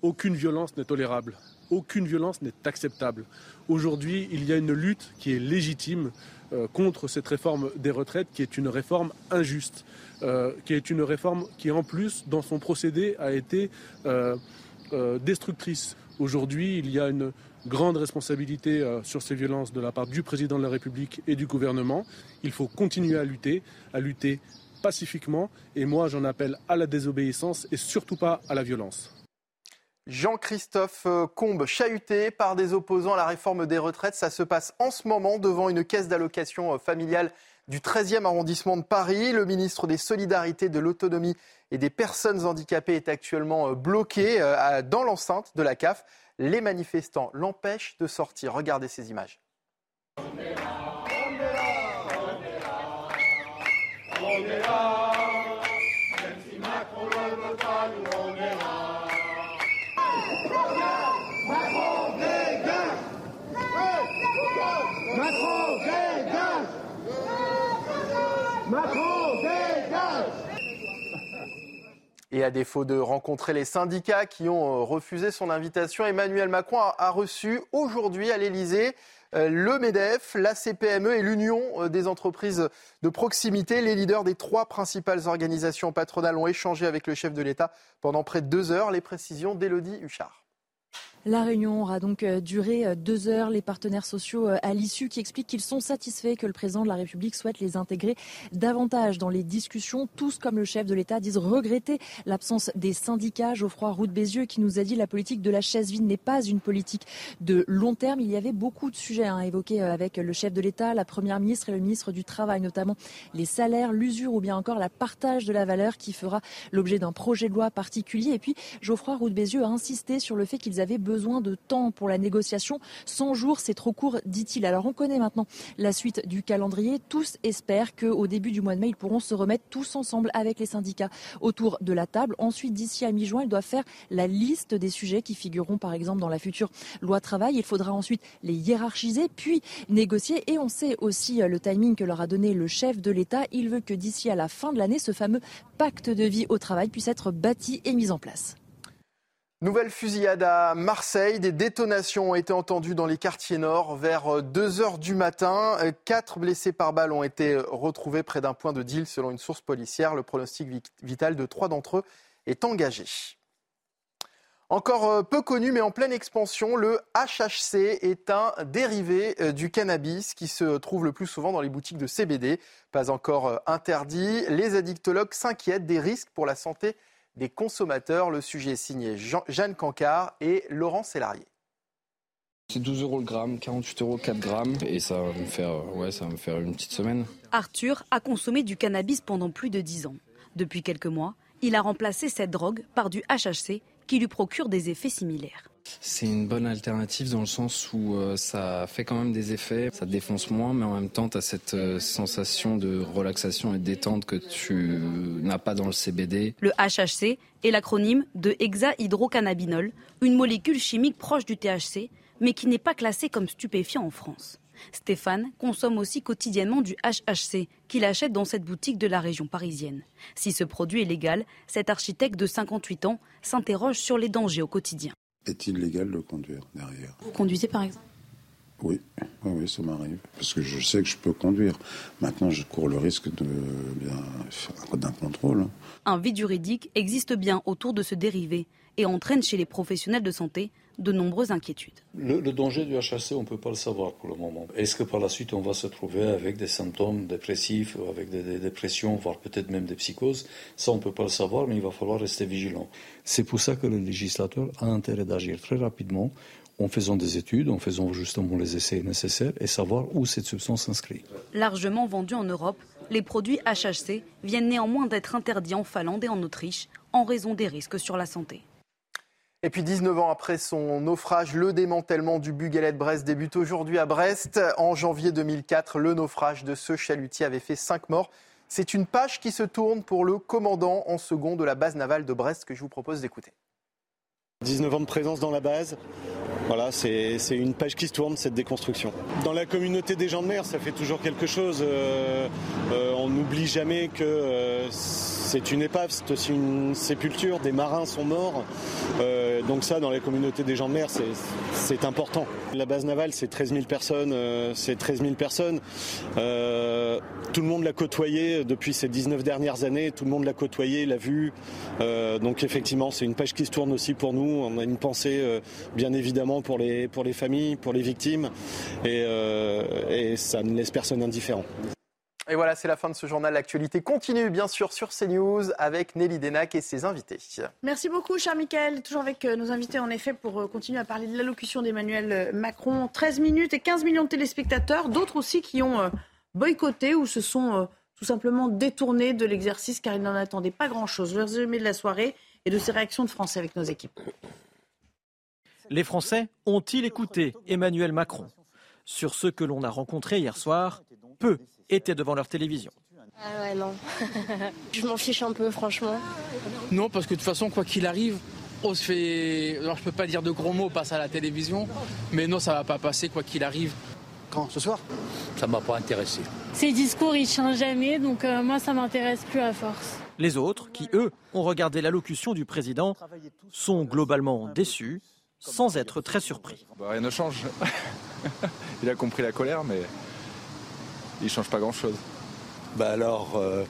Aucune violence n'est tolérable. Aucune violence n'est acceptable. Aujourd'hui, il y a une lutte qui est légitime euh, contre cette réforme des retraites, qui est une réforme injuste, euh, qui est une réforme qui, en plus, dans son procédé, a été euh, destructrice. Aujourd'hui, il y a une grande responsabilité sur ces violences de la part du président de la République et du gouvernement. Il faut continuer à lutter, à lutter pacifiquement. Et moi, j'en appelle à la désobéissance et surtout pas à la violence. Jean-Christophe euh, Combe chahuté par des opposants à la réforme des retraites. Ça se passe en ce moment devant une caisse d'allocation euh, familiale du 13e arrondissement de Paris. Le ministre des Solidarités, de l'Autonomie et des Personnes handicapées est actuellement euh, bloqué dans l'enceinte de la CAF. Les manifestants l'empêchent de sortir. Regardez ces images. Macron dégage Macron dégage Et à défaut de rencontrer les syndicats qui ont euh, refusé son invitation, Emmanuel Macron a, reçu aujourd'hui à l'Elysée euh, le MEDEF, la CPME et l'Union euh, des entreprises de proximité. Les leaders des trois principales organisations patronales ont échangé avec le chef de l'État pendant près de deux heures. Les précisions d'Élodie Huchard. La réunion aura donc euh, duré euh, deux heures. Les partenaires sociaux euh, à l'issue qui expliquent qu'ils sont satisfaits que le président de la République souhaite les intégrer davantage dans les discussions. Tous, comme le chef de l'État, disent regretter l'absence des syndicats. Geoffroy Roux de Bézieux qui nous a dit la politique de la chaise vide n'est pas une politique de long terme. Il y avait beaucoup de sujets à évoquer avec le chef de l'État, la première ministre et le ministre du Travail, notamment les salaires, l'usure ou bien encore la partage de la valeur qui fera l'objet d'un projet de loi particulier. Et puis, Geoffroy Roux de Bézieux a insisté sur le fait qu'ils avaient besoin besoin de temps pour la négociation. 100 jours, c'est trop court, dit-il. Alors on connaît maintenant la suite du calendrier. Tous espèrent qu'au début du mois de mai, ils pourront se remettre tous ensemble avec les syndicats autour de la table. Ensuite, d'ici à mi-juin, ils doivent faire la liste des sujets qui figureront par exemple dans la future loi travail. Il faudra ensuite les hiérarchiser, puis négocier. Et on sait aussi le timing que leur a donné le chef de l'État. Il veut que d'ici à la fin de l'année, ce fameux pacte de vie au travail puisse être bâti et mis en place. Nouvelle fusillade à Marseille. Des détonations ont été entendues dans les quartiers nord vers 2 heures du matin. Quatre blessés par balle ont été retrouvés près d'un point de deal selon une source policière. Le pronostic vital de trois d'entre eux est engagé. Encore peu connu mais en pleine expansion, le HHC est un dérivé du cannabis qui se trouve le plus souvent dans les boutiques de CBD. Pas encore interdit, les addictologues s'inquiètent des risques pour la santé des consommateurs. Le sujet est signé Jean, Jeanne Cancard et Laurent Sélarié. C'est 12 euros le gramme, 48 euros 4 grammes, et ça va me faire, ouais, ça va me faire une petite semaine. Arthur a consommé du cannabis pendant plus de 10 ans. Depuis quelques mois, il a remplacé cette drogue par du HHC qui lui procure des effets similaires. C'est une bonne alternative dans le sens où euh, ça fait quand même des effets, ça défonce moins, mais en même temps, tu as cette euh, sensation de relaxation et de détente que tu n'as pas dans le CBD. Le HHC est l'acronyme de hexahydrocannabinol, une molécule chimique proche du THC, mais qui n'est pas classée comme stupéfiant en France. Stéphane consomme aussi quotidiennement du HHC qu'il achète dans cette boutique de la région parisienne. Si ce produit est légal, cet architecte de 58 ans s'interroge sur les dangers au quotidien. Est-il légal de conduire derrière? Vous conduisez par exemple? Oui, oui, oui, ça m'arrive. Parce que je sais que je peux conduire. Maintenant, je cours le risque de bien faire d'un contrôle. Un vide juridique existe bien autour de ce dérivé et entraîne chez les professionnels de santé de nombreuses inquiétudes. Le, le danger du HHC, on ne peut pas le savoir pour le moment. Est-ce que par la suite, on va se trouver avec des symptômes dépressifs, avec des, des dépressions, voire peut-être même des psychoses? Ça, on ne peut pas le savoir, mais il va falloir rester vigilant. C'est pour ça que le législateur a intérêt d'agir très rapidement en faisant des études, en faisant justement les essais nécessaires et savoir où cette substance s'inscrit. Largement vendus en Europe, les produits HHC viennent néanmoins d'être interdits en Finlande et en Autriche en raison des risques sur la santé. Et puis 19 ans après son naufrage, le démantèlement du Bugalet de Brest débute aujourd'hui à Brest. En janvier 2004, le naufrage de ce chalutier avait fait 5 morts. C'est une page qui se tourne pour le commandant en second de la base navale de Brest que je vous propose d'écouter. 19 ans de présence dans la base. Voilà, c'est une page qui se tourne, cette déconstruction. Dans la communauté des gens de mer, ça fait toujours quelque chose. Euh, euh, on n'oublie jamais que euh, c'est une épave, c'est aussi une sépulture, des marins sont morts. Euh, donc ça, dans la communauté des gens de mer, c'est- important. La base navale, c'est 13 000 personnes. euh, c'est 13 000 personnes. Euh, tout le monde l'a côtoyé depuis ces 19 dernières années. Tout le monde l'a côtoyé, l'a vu. Donc effectivement, c'est une page qui se tourne aussi pour nous. On a une pensée, bien évidemment, pour les, pour les familles, pour les victimes. Et ça ne laisse personne indifférent. Et voilà, c'est la fin de ce journal. L'actualité continue bien sûr sur CNews avec Nelly Denac et ses invités. Merci beaucoup, cher Michael. Toujours avec euh, nos invités, en effet, pour euh, continuer à parler de l'allocution d'Emmanuel euh, Macron. 13 minutes et 15 millions de téléspectateurs. D'autres aussi qui ont boycotté ou se sont tout simplement détournés de l'exercice car ils n'en attendaient pas grand-chose. Le résumé de la soirée et de ces réactions de Français avec nos équipes. Les Français ont-ils écouté Emmanuel Macron? Sur ceux que l'on a rencontrés hier soir, peu étaient devant leur télévision. Ah ouais, non. je m'en fiche un peu, franchement. Non, parce que de toute façon, quoi qu'il arrive, on se fait. Alors, je peux pas dire de gros mots, passe à la télévision, mais non, ça va pas passer, quoi qu'il arrive. Quand Ce soir? Ça m'a pas intéressé. Ces discours, ils changent jamais, donc euh, moi, ça m'intéresse plus à force. Les autres, qui eux ont regardé l'allocution du président, sont globalement déçus, sans être très surpris. Bah, rien ne change. il a compris la colère, mais il change pas grand-chose. Bah alors, euh,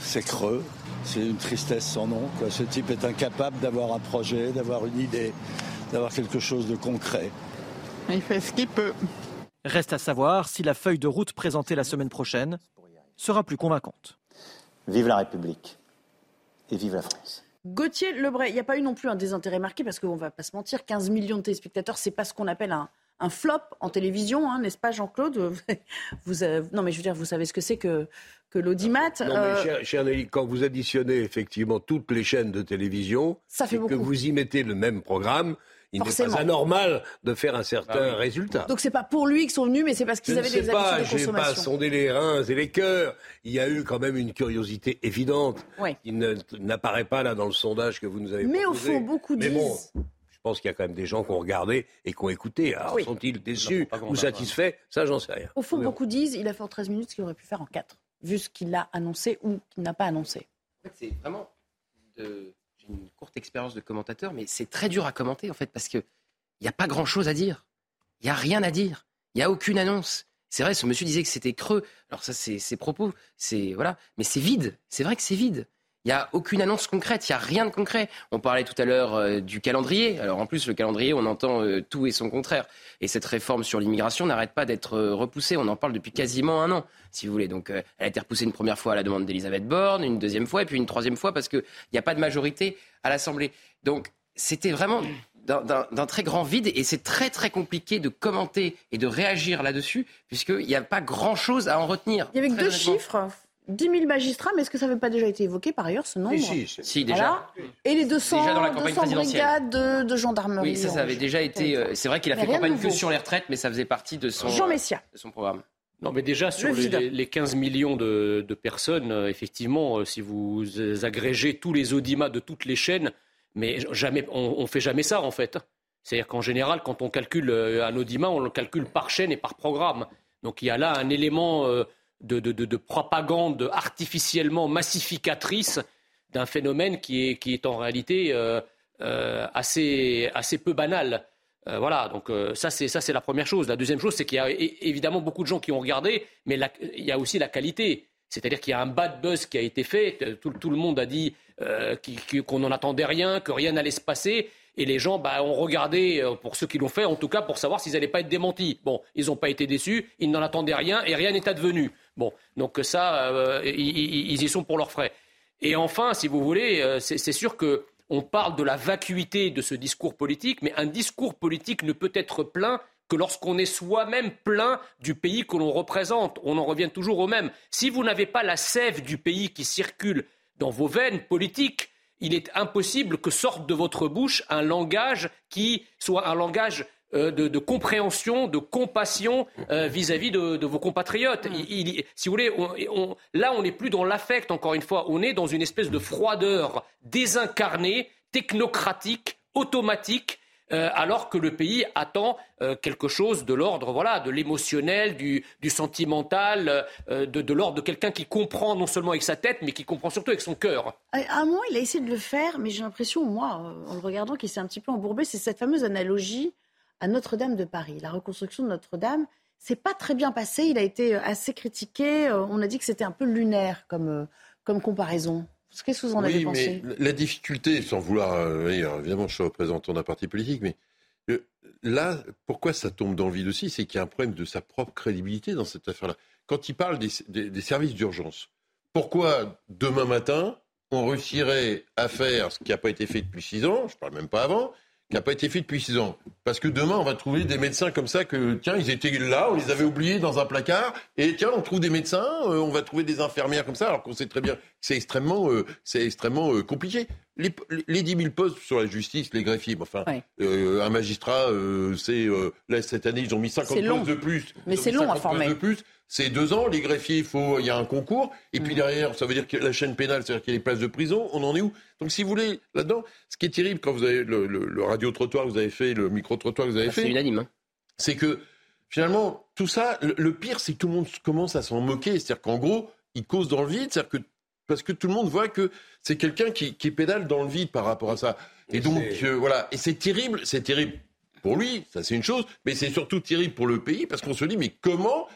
c'est creux, c'est une tristesse sans nom. quoi. Ce type est incapable d'avoir un projet, d'avoir une idée, d'avoir quelque chose de concret. Il fait ce qu'il peut. Reste à savoir si la feuille de route présentée la semaine prochaine sera plus convaincante. Vive la République et vive la France. Gauthier Lebray, il n'y a pas eu non plus un désintérêt marqué parce qu'on ne va pas se mentir, 15 millions de téléspectateurs, c'est pas ce qu'on appelle un, un flop en télévision, hein, n'est-ce pas Jean-Claude? Vous, avez- Non mais je veux dire, vous savez ce que c'est que, que l'audimat. Non, mais Euh, cher, cher Nelly, quand vous additionnez effectivement toutes les chaînes de télévision Ça fait et que vous y mettez le même programme, il n'est pas anormal de faire un certain Ah oui. résultat. Donc c'est pas pour lui qu'ils sont venus, mais c'est parce qu'ils Je avaient des pas, habitudes de j'ai pas consommation. sondé les reins et les cœurs. Il y a eu quand même une curiosité évidente Ouais. qui ne- n'apparaît pas là dans le sondage que vous nous avez Mais au fond, beaucoup Mais disent. bon, je pense qu'il y a quand même des gens qui ont regardé et qui ont écouté. Alors, Oui. sont-ils déçus ou satisfaits? Ça, j'en sais rien. Au fond, beaucoup disent il a fait en 13 minutes ce qu'il aurait pu faire en 4, vu ce qu'il a annoncé ou qu'il n'a pas annoncé. En fait, c'est vraiment. de- J'ai une courte expérience de commentateur, mais c'est très dur à commenter en fait parce que il n'y a pas grand chose à dire. Il n'y a rien à dire. Il n'y a aucune annonce. C'est vrai, ce monsieur disait que c'était creux. Alors ça, c'est ses propos. C'est voilà, mais c'est vide. C'est vrai que c'est vide. Il n'y a aucune annonce concrète. Il n'y a rien de concret. On parlait tout à l'heure euh, du calendrier. Alors en plus, le calendrier, on entend euh, tout et son contraire. Et cette réforme sur l'immigration n'arrête pas d'être euh, repoussée. On en parle depuis quasiment un an, si vous voulez. Donc elle a été repoussée une première fois à la demande d'Elisabeth Borne, une deuxième fois, et puis une troisième fois parce qu'il n'y a pas de majorité à l'Assemblée. Donc c'était vraiment d'un- très grand vide et c'est très très compliqué de commenter et de réagir là-dessus puisqu'il n'y a pas grand-chose à en retenir. Il y avait que deux chiffres 10 000 magistrats, mais est-ce que ça n'avait pas déjà été évoqué par ailleurs, ce nombre Si, si, si, déjà. Voilà. Et les 200, Déjà dans la campagne 200 présidentielle. brigades de, de gendarmerie. Oui, ça, ça avait déjà été. euh, c'est vrai qu'il a Mais fait campagne que sur les retraites, mais ça faisait partie de son, Jean euh, Messia. de son programme. Non, mais déjà, sur Le les, les- les 15 millions de, de personnes, euh, effectivement, euh, si vous euh, agrégez tous les audimats de toutes les chaînes, mais jamais, on, on fait jamais ça, en fait. C'est-à-dire qu'en général, quand on calcule euh, un audimat, on le calcule par chaîne et par programme. Donc il y a là un élément euh, de, de- de- de propagande artificiellement massificatrice d'un phénomène qui est, qui est en réalité euh, euh, assez, assez peu banal. Euh, voilà, donc ça c'est ça c'est la première chose. La deuxième chose, c'est qu'il y a évidemment beaucoup de gens qui ont regardé, mais il y a aussi la qualité. C'est-à-dire qu'il y a un bad buzz qui a été fait. Tout, tout le monde a dit qu'on n'en attendait rien, que rien n'allait se passer. Et les gens bah, ont regardé, euh, pour ceux qui l'ont fait, en tout cas pour savoir s'ils n'allaient pas être démentis. Bon, ils n'ont pas été déçus, ils n'en attendaient rien et rien n'est advenu. Bon, donc ça, euh, ils, ils- y sont pour leurs frais. Et enfin, si vous voulez, euh, c'est sûr que on parle de la vacuité de ce discours politique, mais un discours politique ne peut être plein que lorsqu'on est soi-même plein du pays que l'on représente. On en revient toujours au même. Si vous n'avez pas la sève du pays qui circule dans vos veines politiques, il est impossible que sorte de votre bouche un langage qui soit un langage euh, de, de compréhension, de compassion euh, vis-à-vis de, de vos compatriotes. Il- il- si vous voulez, on- on- là, on n'est plus dans l'affect, encore une fois, on est dans une espèce de froideur désincarnée, technocratique, automatique, euh, alors que le pays attend euh, quelque chose de l'ordre voilà, de l'émotionnel, du, sentimental, euh, de, l'ordre de quelqu'un qui comprend non seulement avec sa tête, mais qui comprend surtout avec son cœur. À un moment, il a essayé de le faire, mais j'ai l'impression, moi, en le regardant, qu'il s'est un petit peu embourbé. C'est cette fameuse analogie à Notre-Dame de Paris. La reconstruction de Notre-Dame, c'est pas très bien passé. Il a été assez critiqué. On a dit que c'était un peu lunaire comme, comme comparaison. Qu'est-ce que vous en avez oui, pensé mais la difficulté, sans vouloir, euh, évidemment, je suis représentant d'un parti politique, mais euh, là, pourquoi ça tombe dans le vide aussi, c'est qu'il y a un problème de sa propre crédibilité dans cette affaire-là. Quand il parle des, des- des services d'urgence, pourquoi demain matin on réussirait à faire ce qui n'a pas été fait depuis six ans, je ne parle même pas avant, qui n'a pas été fait depuis six ans. Parce que demain, on va trouver des médecins comme ça que, tiens, ils étaient là, on les avait oubliés dans un placard, et tiens, on trouve des médecins, euh, on va trouver des infirmières comme ça, alors qu'on sait très bien que c'est extrêmement, euh, c'est extrêmement euh, compliqué. Les, les 10 000 postes sur la justice, les greffiers, enfin, un magistrat, c'est là cette année, ils ont mis 50 C'est long. postes de plus. Mais c'est long à 50 postes former. de plus. C'est deux ans. Les greffiers, il faut, il y a un concours. Et Mm. puis derrière, ça veut dire que la chaîne pénale, c'est-à-dire qu'il y a les places de prison. On en est où? Donc, si vous voulez, là-dedans, ce qui est terrible quand vous avez le, le- le radio-trottoir que vous avez fait, le micro-trottoir que vous avez Ah, fait. c'est unanime, hein. C'est que, finalement, tout ça, le, le pire, c'est que tout le monde commence à s'en moquer. C'est-à-dire qu'en gros, il cause dans le vide. C'est-à-dire que, parce que tout le monde voit que c'est quelqu'un qui, qui pédale dans le vide par rapport à ça. Et donc, euh, voilà. Et c'est terrible, c'est terrible pour lui, ça c'est une chose, mais c'est surtout terrible pour le pays parce qu'on se dit, mais comment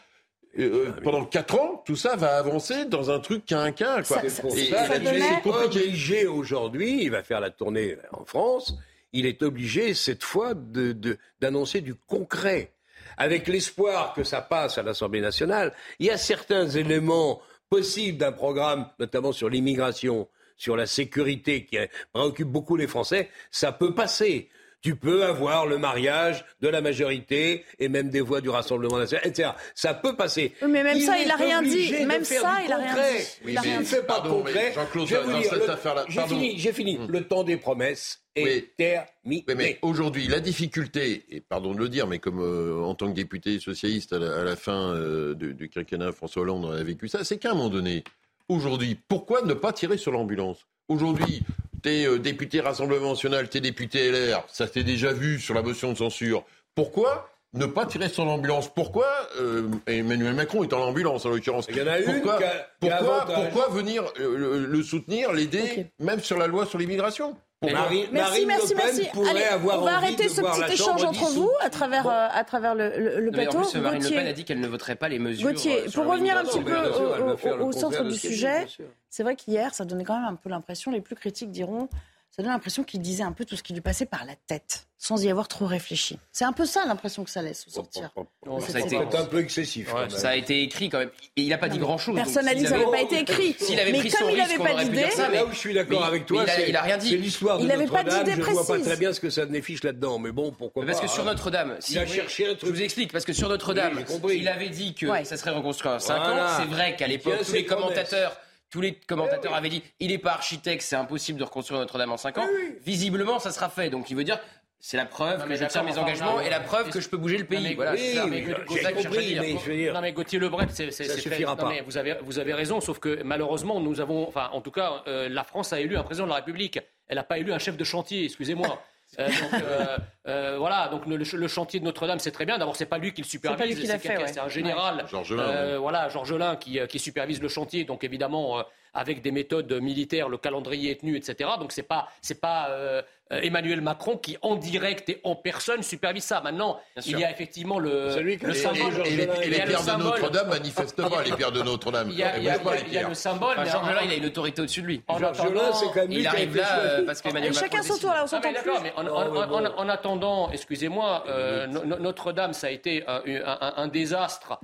euh, pendant quatre ans, tout ça va avancer dans un truc quinquin. Quoi. C'est pour Et- ça et qu'il c'est est obligé aujourd'hui, il va faire la tournée en France, il est obligé cette fois de- de- d'annoncer du concret. Avec l'espoir que ça passe à l'Assemblée nationale, il y a certains éléments possibles d'un programme, notamment sur l'immigration, sur la sécurité qui préoccupe beaucoup les Français, ça peut passer. Tu peux avoir le mariage de la majorité et même des voix du Rassemblement national, etc. Ça peut passer. Oui, mais même ça, il a rien dit. de Même ça, il a rien dit. Oui, Il ne fait pas Pardon, mais concret. Jean-Claude, Je dans dire, cette le- affaire-là, j'ai fini, j'ai fini. Le temps des promesses est Oui. terminé. Oui, mais aujourd'hui, la difficulté, et pardon de le dire, mais comme euh, en tant que député socialiste à la, à la fin euh, du, du quinquennat, François Hollande a vécu ça, c'est qu'à un moment donné, aujourd'hui, pourquoi ne pas tirer sur l'ambulance? Aujourd'hui, t'es euh, député Rassemblement National, t'es député LR, ça s'est déjà vu sur la motion de censure. Pourquoi ne pas tirer sur l'ambulance Pourquoi euh, Emmanuel Macron est en ambulance en l'occurrence? Il y en a une pourquoi, qui a- qui a pourquoi, venir euh, le, le soutenir, l'aider, même sur la loi sur l'immigration? Marine, Merci, Marine merci, Le Pen merci. pourrait Allez, avoir on va envie arrêter de ce voir petit échange entre vous à travers, euh, à travers le, le- le Non, mais en plateau. plus, Marine Le. Pen a dit qu'elle ne voterait pas les mesures. Gauthier, euh, pour revenir un petit peu au- centre du sujet, c'est vrai qu'hier, ça donnait quand même un peu l'impression, les plus critiques diront, ça donne l'impression qu'il disait un peu tout ce qui lui passait par la tête, sans y avoir trop réfléchi. C'est un peu ça l'impression que ça laisse au sortir. Oh, de ça cette a été- un peu excessif. Ça a été écrit quand même. Et il n'a pas dit grand-chose. Personne donc n'a dit que s'il ça n'avait avait- pas été écrit. S'il avait Mais pris comme son il n'avait pas d'idée- ça. là où je suis d'accord avec toi, il a- rien dit. c'est l'histoire de Il avait pas Notre-Dame. Je vois pas très bien ce que ça défiche là-dedans, mais bon, pourquoi Parce pas. que sur hein. Notre-Dame, si Il a cherché un je truc. vous explique, parce que sur Notre-Dame, il avait dit que Ouais. ça serait reconstruit en 5 Voilà. ans. C'est vrai qu'à l'époque, tous les commentateurs, tous les commentateurs avaient dit, il n'est pas architecte, c'est impossible de reconstruire Notre-Dame en 5 ans. Visiblement, ça sera fait. Donc, il veut dire, c'est la preuve Non, que je tiens mes engagements non, et la preuve que je peux bouger le Non, pays. mais- Voilà, oui, c'est ça, mais mais j'ai c'est ça que je cherche à compris, dire. mais je veux dire- Non mais Gauthier Lebret, c'est suffira fait- non, pas. mais vous avez vous avez raison, sauf que malheureusement nous avons, enfin en tout cas, euh, la France a élu un président de la République. Elle n'a pas élu un chef de chantier, excusez-moi. Euh, donc, euh, euh, voilà, donc le, le chantier de Notre-Dame, c'est très bien. D'abord, c'est pas lui qui le supervise, c'est ouais. un général. Georges Lin, Euh, Voilà, Georges Lin qui, euh, qui supervise le chantier. Donc évidemment, euh, avec des méthodes militaires, le calendrier est tenu, etc. Donc c'est pas c'est pas euh, euh, Emmanuel Macron qui, en direct et en personne, supervise ça. Maintenant, il y a effectivement le, le symbole. Et, les, pierres de Notre-Dame, manifestement, les pierres de Notre-Dame. Il y a, il y a, il y a le symbole. Enfin, Georges il a une autorité au-dessus de lui. Georges c'est quand même lui il arrive là euh, parce qu'Emmanuel Macron. Chacun son tour, là, on s'entend plus. Mais en, en, en, en attendant, excusez-moi, euh, Notre-Dame, ça a été un, un, un désastre.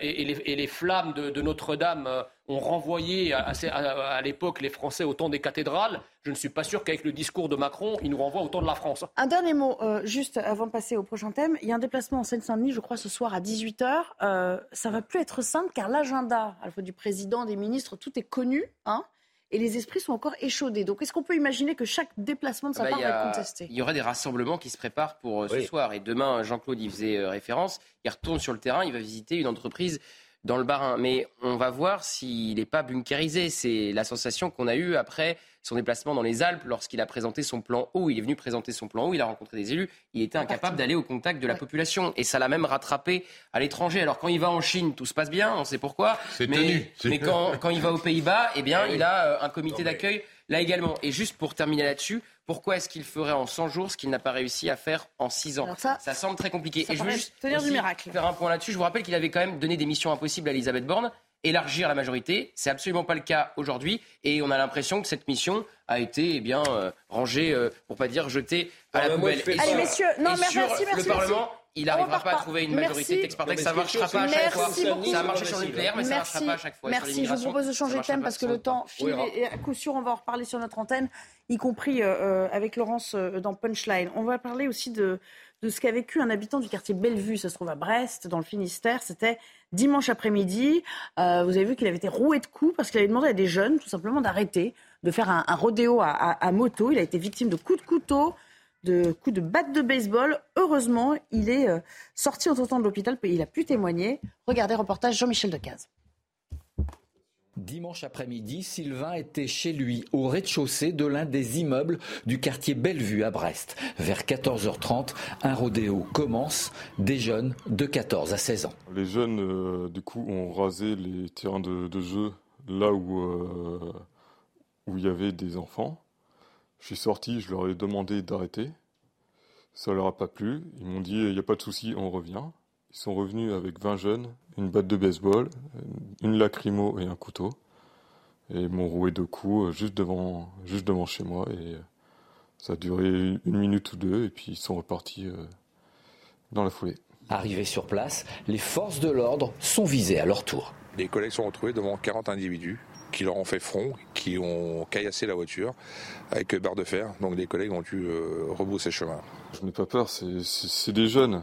Et, et, les, flammes de, Notre-Dame ont renvoyé à l'époque les Français au temps des cathédrales. Je ne suis pas sûr qu'avec le discours de Macron, il nous renvoie au temps de la France. Un dernier mot, euh, juste avant de passer au prochain thème. Il y a un déplacement en Seine-Saint-Denis, je crois, ce soir à 18h. Euh, ça va plus être simple car l'agenda à la fois du président, des ministres, tout est connu. Hein et les esprits sont encore échaudés. Donc, est-ce qu'on peut imaginer que chaque déplacement de sa bah, part a, va être contesté? Il y aura des rassemblements qui se préparent pour euh, ce soir. Et demain, Jean-Claude y faisait euh, référence. Il retourne sur le terrain, il va visiter une entreprise dans le Bas-Rhin. Mais on va voir s'il n'est pas bunkérisé. C'est la sensation qu'on a eue après son déplacement dans les Alpes lorsqu'il a présenté son plan eau. Il est venu présenter son plan eau, il a rencontré des élus. Il était incapable d'aller au contact de la population. Et ça l'a même rattrapé à l'étranger. Alors quand il va en Chine, tout se passe bien, on sait pourquoi. C'est mais, tenu. Mais quand, quand il va aux Pays-Bas, eh bien, il a euh, un comité d'accueil là également. Et juste pour terminer là-dessus, pourquoi est-ce qu'il ferait en 100 jours ce qu'il n'a pas réussi à faire en 6 ans ça, semble très compliqué. ça Et je veux juste tenir du miracle. faire un point là-dessus. Je vous rappelle qu'il avait quand même donné des missions impossibles à Elisabeth Borne, élargir la majorité. C'est absolument pas le cas aujourd'hui. Et on a l'impression que cette mission a été eh bien, euh, rangée, euh, pour pas dire jetée à Ah la bah poubelle. Allez, messieurs, non, et merci, sur merci, le merci. Parlement, il n'arrivera pas à trouver une majorité texte par Non, texte. mais Ça est marchera pas à chaque que fois. Ça a marché sur le nucléaire, mais ça Merci. marchera pas à chaque fois. Merci, je vous propose de changer de thème parce que le temps file et, à coup sûr on va en reparler sur notre antenne, y compris euh, euh, avec Laurence euh, dans Punchline. On va parler aussi de, de ce qu'a vécu un habitant du quartier Bellevue, ça se trouve à Brest, dans le Finistère. C'était dimanche après-midi. Euh, vous avez vu qu'il avait été roué de coups parce qu'il avait demandé à des jeunes tout simplement d'arrêter de faire un, un rodéo à, à- à moto. Il a été victime de coups de couteau, de coups de batte de baseball. Heureusement, il est euh, sorti entre temps de l'hôpital, il a pu témoigner. Regardez reportage Jean-Michel Decaze. Dimanche après-midi, Sylvain était chez lui, au rez-de-chaussée de l'un des immeubles du quartier Bellevue à Brest. Vers 14h30, un rodéo commence. Des jeunes de 14 à 16 ans. Les jeunes, euh, du coup, ont rasé les terrains de, de jeu là où, euh, où il y avait des enfants. Je suis sorti, je leur ai demandé d'arrêter. Ça leur a pas plu. Ils m'ont dit, il n'y a pas de souci, on revient. Ils sont revenus avec 20 jeunes, une batte de baseball, une lacrymo et un couteau. Et ils m'ont roué deux coups euh, juste devant, juste devant chez moi. Et euh, ça a duré une minute ou deux. Et puis ils sont repartis euh, dans la foulée. Arrivés sur place, les forces de l'ordre sont visées à leur tour. Les collègues sont retrouvés devant 40 individus qui leur ont fait front, qui ont caillassé la voiture avec barre de fer. Donc les collègues ont dû euh, rebrousser chemin. Je n'ai pas peur, c'est- c'est c'est des jeunes.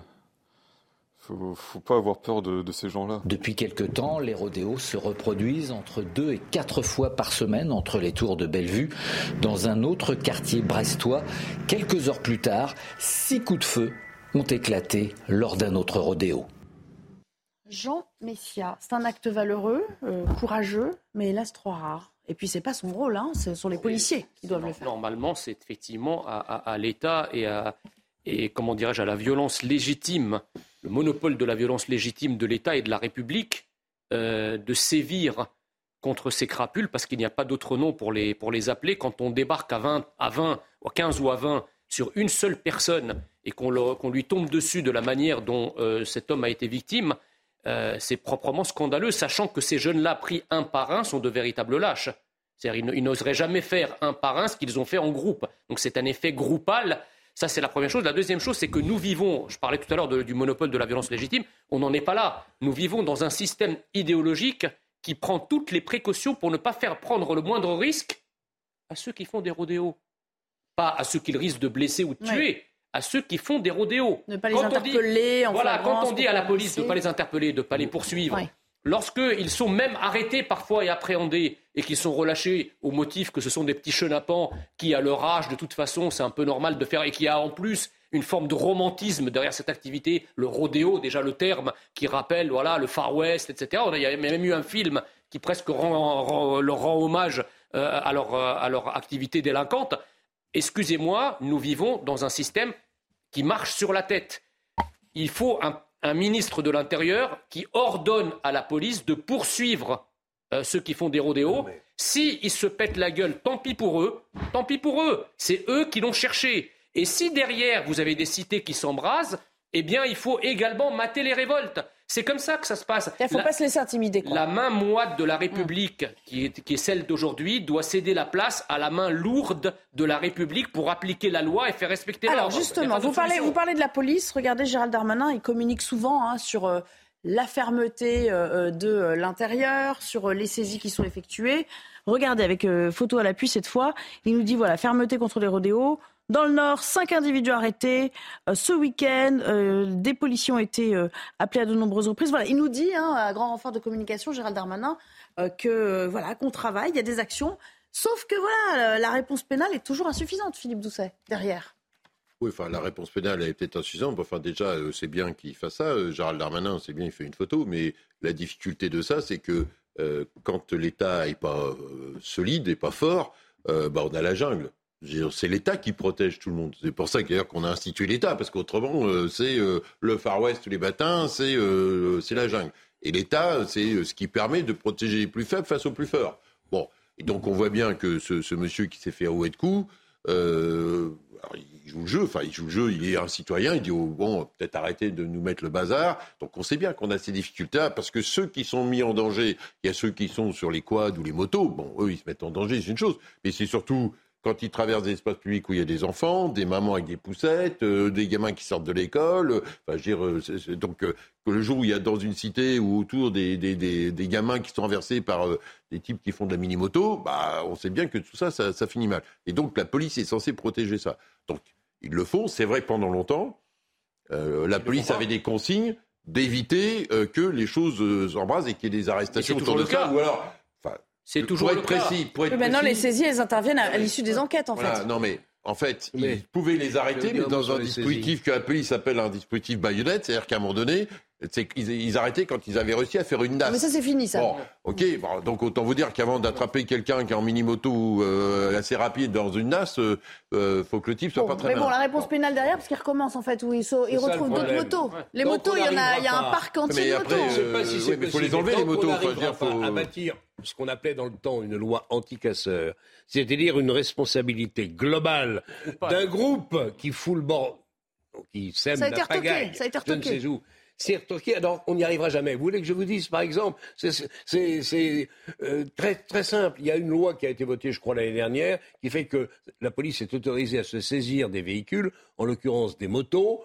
Faut, faut pas avoir peur de, de ces gens-là. Depuis quelque temps, les rodéos se reproduisent entre deux et quatre fois par semaine entre les tours de Bellevue. Dans un autre quartier brestois, quelques heures plus tard, six coups de feu ont éclaté lors d'un autre rodéo. Jean Messia, c'est un acte valeureux, euh, courageux, mais hélas trop rare. Et puis c'est pas son rôle, hein, ce sont les policiers qui doivent le faire. Normalement, c'est effectivement à, à- à l'État et à et comment dirais-je à la violence légitime, le monopole de la violence légitime de l'État et de la République euh, de sévir contre ces crapules parce qu'il n'y a pas d'autre nom pour les, pour les appeler. Quand on débarque à 20, à 20, ou à 15 ou à 20 sur une seule personne et qu'on le- qu'on lui tombe dessus de la manière dont euh, cet homme a été victime, euh, c'est proprement scandaleux, sachant que ces jeunes-là, pris un par un, sont de véritables lâches. C'est-à-dire, ils n'oseraient jamais faire un par un ce qu'ils ont fait en groupe. Donc c'est un effet groupal. Ça, c'est la première chose. La deuxième chose, c'est que nous vivons, je parlais tout à l'heure du monopole de la violence légitime, on n'en est pas là. Nous vivons dans un système idéologique qui prend toutes les précautions pour ne pas faire prendre le moindre risque à ceux qui font des rodéos. Pas à ceux qui risquent de blesser ou de tuer, Ouais. À ceux qui font des rodéos. Ne pas les Quand on dit- interpeller en Voilà, quand on dit à la police de ne pas les interpeller, de ne pas les poursuivre, Ouais. lorsqu'ils sont même arrêtés parfois et appréhendés et qu'ils sont relâchés au motif que ce sont des petits chenapans qui, à leur âge, de toute façon, c'est un peu normal de faire et qui a en plus une forme de romantisme derrière cette activité, le rodéo, déjà le terme qui rappelle voilà, le Far West, etc. Il y a même eu un film qui presque rend- rend- leur rend hommage euh, à, leur, euh, à leur activité délinquante. Excusez-moi, nous vivons dans un système qui marche sur la tête. Il faut un, un ministre de l'Intérieur qui ordonne à la police de poursuivre euh, ceux qui font des rodéos Si ils se pètent la gueule, tant pis pour eux, tant pis pour eux. C'est eux qui l'ont cherché. Et si derrière vous avez des cités qui s'embrasent, eh bien il faut également mater les révoltes. C'est comme ça que ça se passe. Il ne faut La- pas se laisser intimider. Quoi. la main moite de la République, qui, est, qui est celle d'aujourd'hui, doit céder la place à la main lourde de la République pour appliquer la loi et faire respecter Alors l'ordre. Il y a justement, vous parlez, solution. vous parlez de la police. Regardez Gérald Darmanin, il communique souvent hein, sur euh, la fermeté euh, de euh, l'intérieur, sur les saisies qui sont effectuées. Regardez avec photo à l'appui cette fois, il nous dit voilà fermeté contre les rodéos. Dans le Nord, cinq individus arrêtés. Euh, ce week-end, euh, des policiers ont été euh, appelés à de nombreuses reprises. Voilà, il nous dit, hein, à grand renfort de communication, Gérald Darmanin, que voilà qu'on travaille, il y a des actions. Sauf que voilà, la réponse pénale est toujours insuffisante, Philippe Doucet, derrière. Oui, enfin, la réponse pénale est peut-être insuffisante. Enfin, déjà, c'est bien qu'il fasse ça. Gérald Darmanin, c'est bien, il fait une photo. Mais la difficulté de ça, c'est que quand l'État n'est pas solide et pas fort, bah, on a la jungle. C'est l'État qui protège tout le monde. C'est pour ça d'ailleurs qu'on a institué l'État, parce qu'autrement, euh, c'est euh, le Far West tous les matins, c'est euh, la jungle. Et l'État, c'est ce qui permet de protéger les plus faibles face aux plus forts. Bon, et donc on voit bien que ce, monsieur qui s'est fait rouer de coups, il joue le jeu, enfin il joue le jeu, il est un citoyen, il dit oh, bon peut-être arrêter de nous mettre le bazar. Donc on sait bien qu'on a ces difficultés parce que ceux qui sont mis en danger, il y a ceux qui sont sur les quads ou les motos, bon eux ils se mettent en danger, c'est une chose, mais c'est surtout quand ils traversent des espaces publics où il y a des enfants, des mamans avec des poussettes, euh, des gamins qui sortent de l'école, euh, enfin, je veux dire, euh, donc euh, que le jour où il y a dans une cité ou autour des, des, des, des gamins qui sont renversés par des types qui font de la mini-moto, bah, on sait bien que tout ça, ça, ça finit mal. Et donc la police est censée protéger ça. Donc ils le font, c'est vrai que pendant longtemps, la police avait des consignes d'éviter que les choses s'embrasent et qu'il y ait des arrestations autour de ça. cas. Ou alors, C'est pour toujours être le cas. précis, pour être Oui, maintenant, les saisies, elles interviennent à, à l'issue des enquêtes, en voilà, fait. non mais en fait, ils pouvaient les arrêter, mais dans un dispositif que la police appelle un dispositif baïonnette, c'est-à-dire qu'à un moment donné, c'est qu'ils ils arrêtaient quand ils avaient réussi à faire une nasse. Mais ça, c'est fini, ça. Bon, ok, bon, donc autant vous dire qu'avant d'attraper quelqu'un qui est en mini-moto euh, assez rapide dans une nasse, euh, euh, faut que le type soit Bon, pas très mais bon, malin. la réponse pénale derrière, parce qu'il recommence en fait, où il, il retrouve d'autres motos. Les motos, il y en a, n'arrivera il y a un parc entier Mais de après, motos. Je sais pas si Euh, c'est oui, mais faut les enlever, Tant les qu'on motos, n'arrivera dire, faut- à bâtir ce qu'on appelait dans le temps une loi anti-casseur, c'est-à-dire une responsabilité globale d'un groupe qui fout le bord, qui sème Ça a été la retoqué, pagaille, ça a été je ne retoqué. sais où. C'est alors on n'y arrivera jamais. Vous voulez que je vous dise, par exemple, c'est, euh, très, très simple. Il y a une loi qui a été votée, je crois, l'année dernière, qui fait que la police est autorisée à se saisir des véhicules, en l'occurrence des motos,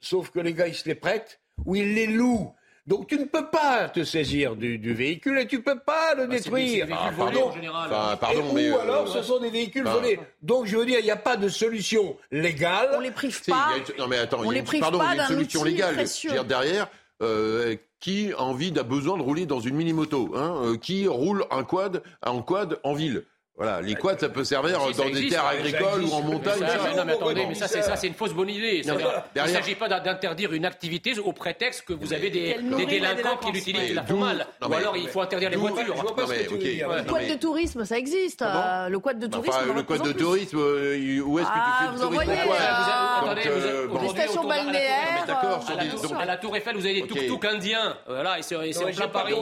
sauf que les gars, ils se les prêtent ou ils les louent. Donc tu ne peux pas te saisir du, du véhicule et tu peux pas le Bah, c'est des- c'est détruire. des véhicules Ah, volés, pardon. en général. Enfin, pardon, Et mais ou euh, alors ce sont des véhicules enfin, volés. Donc je veux dire, il n'y a pas de solution légale. On les prive pas. une- non mais attends, on il y a les une, prive pardon, pas il y a une d'un solution outil légale. précieux. Je veux dire, derrière, euh, qui a envie, a besoin de rouler dans une mini-moto hein, euh, Qui roule un quad, en quad en ville voilà, les quads, ça peut servir Si, ça dans des existe, terres agricoles ou en montagne. Ça, ça. mais non, mais attendez, mais ça, c'est ça, c'est une fausse bonne idée. Non, Il ne s'agit pas d'interdire une activité au prétexte que vous avez des, délinquants qui l'utilisent, la mal. Ou mais- alors il faut interdire les voitures. Je vois pas Non, ce mais, que tu veux ok. dire. Ouais, Le quad de tourisme, ça existe. euh, le quad de tourisme. Le plus de tourisme, euh, où est-ce que Ah, tu fais vous le tourisme envoyez, euh, Attendez, vous aujourd'hui, Des stations autour de- à la Tour- balnéaires, à la Tour- Eiffel, vous avez des tuk-tuk indiens. Voilà, et c'est en plein pas Paris.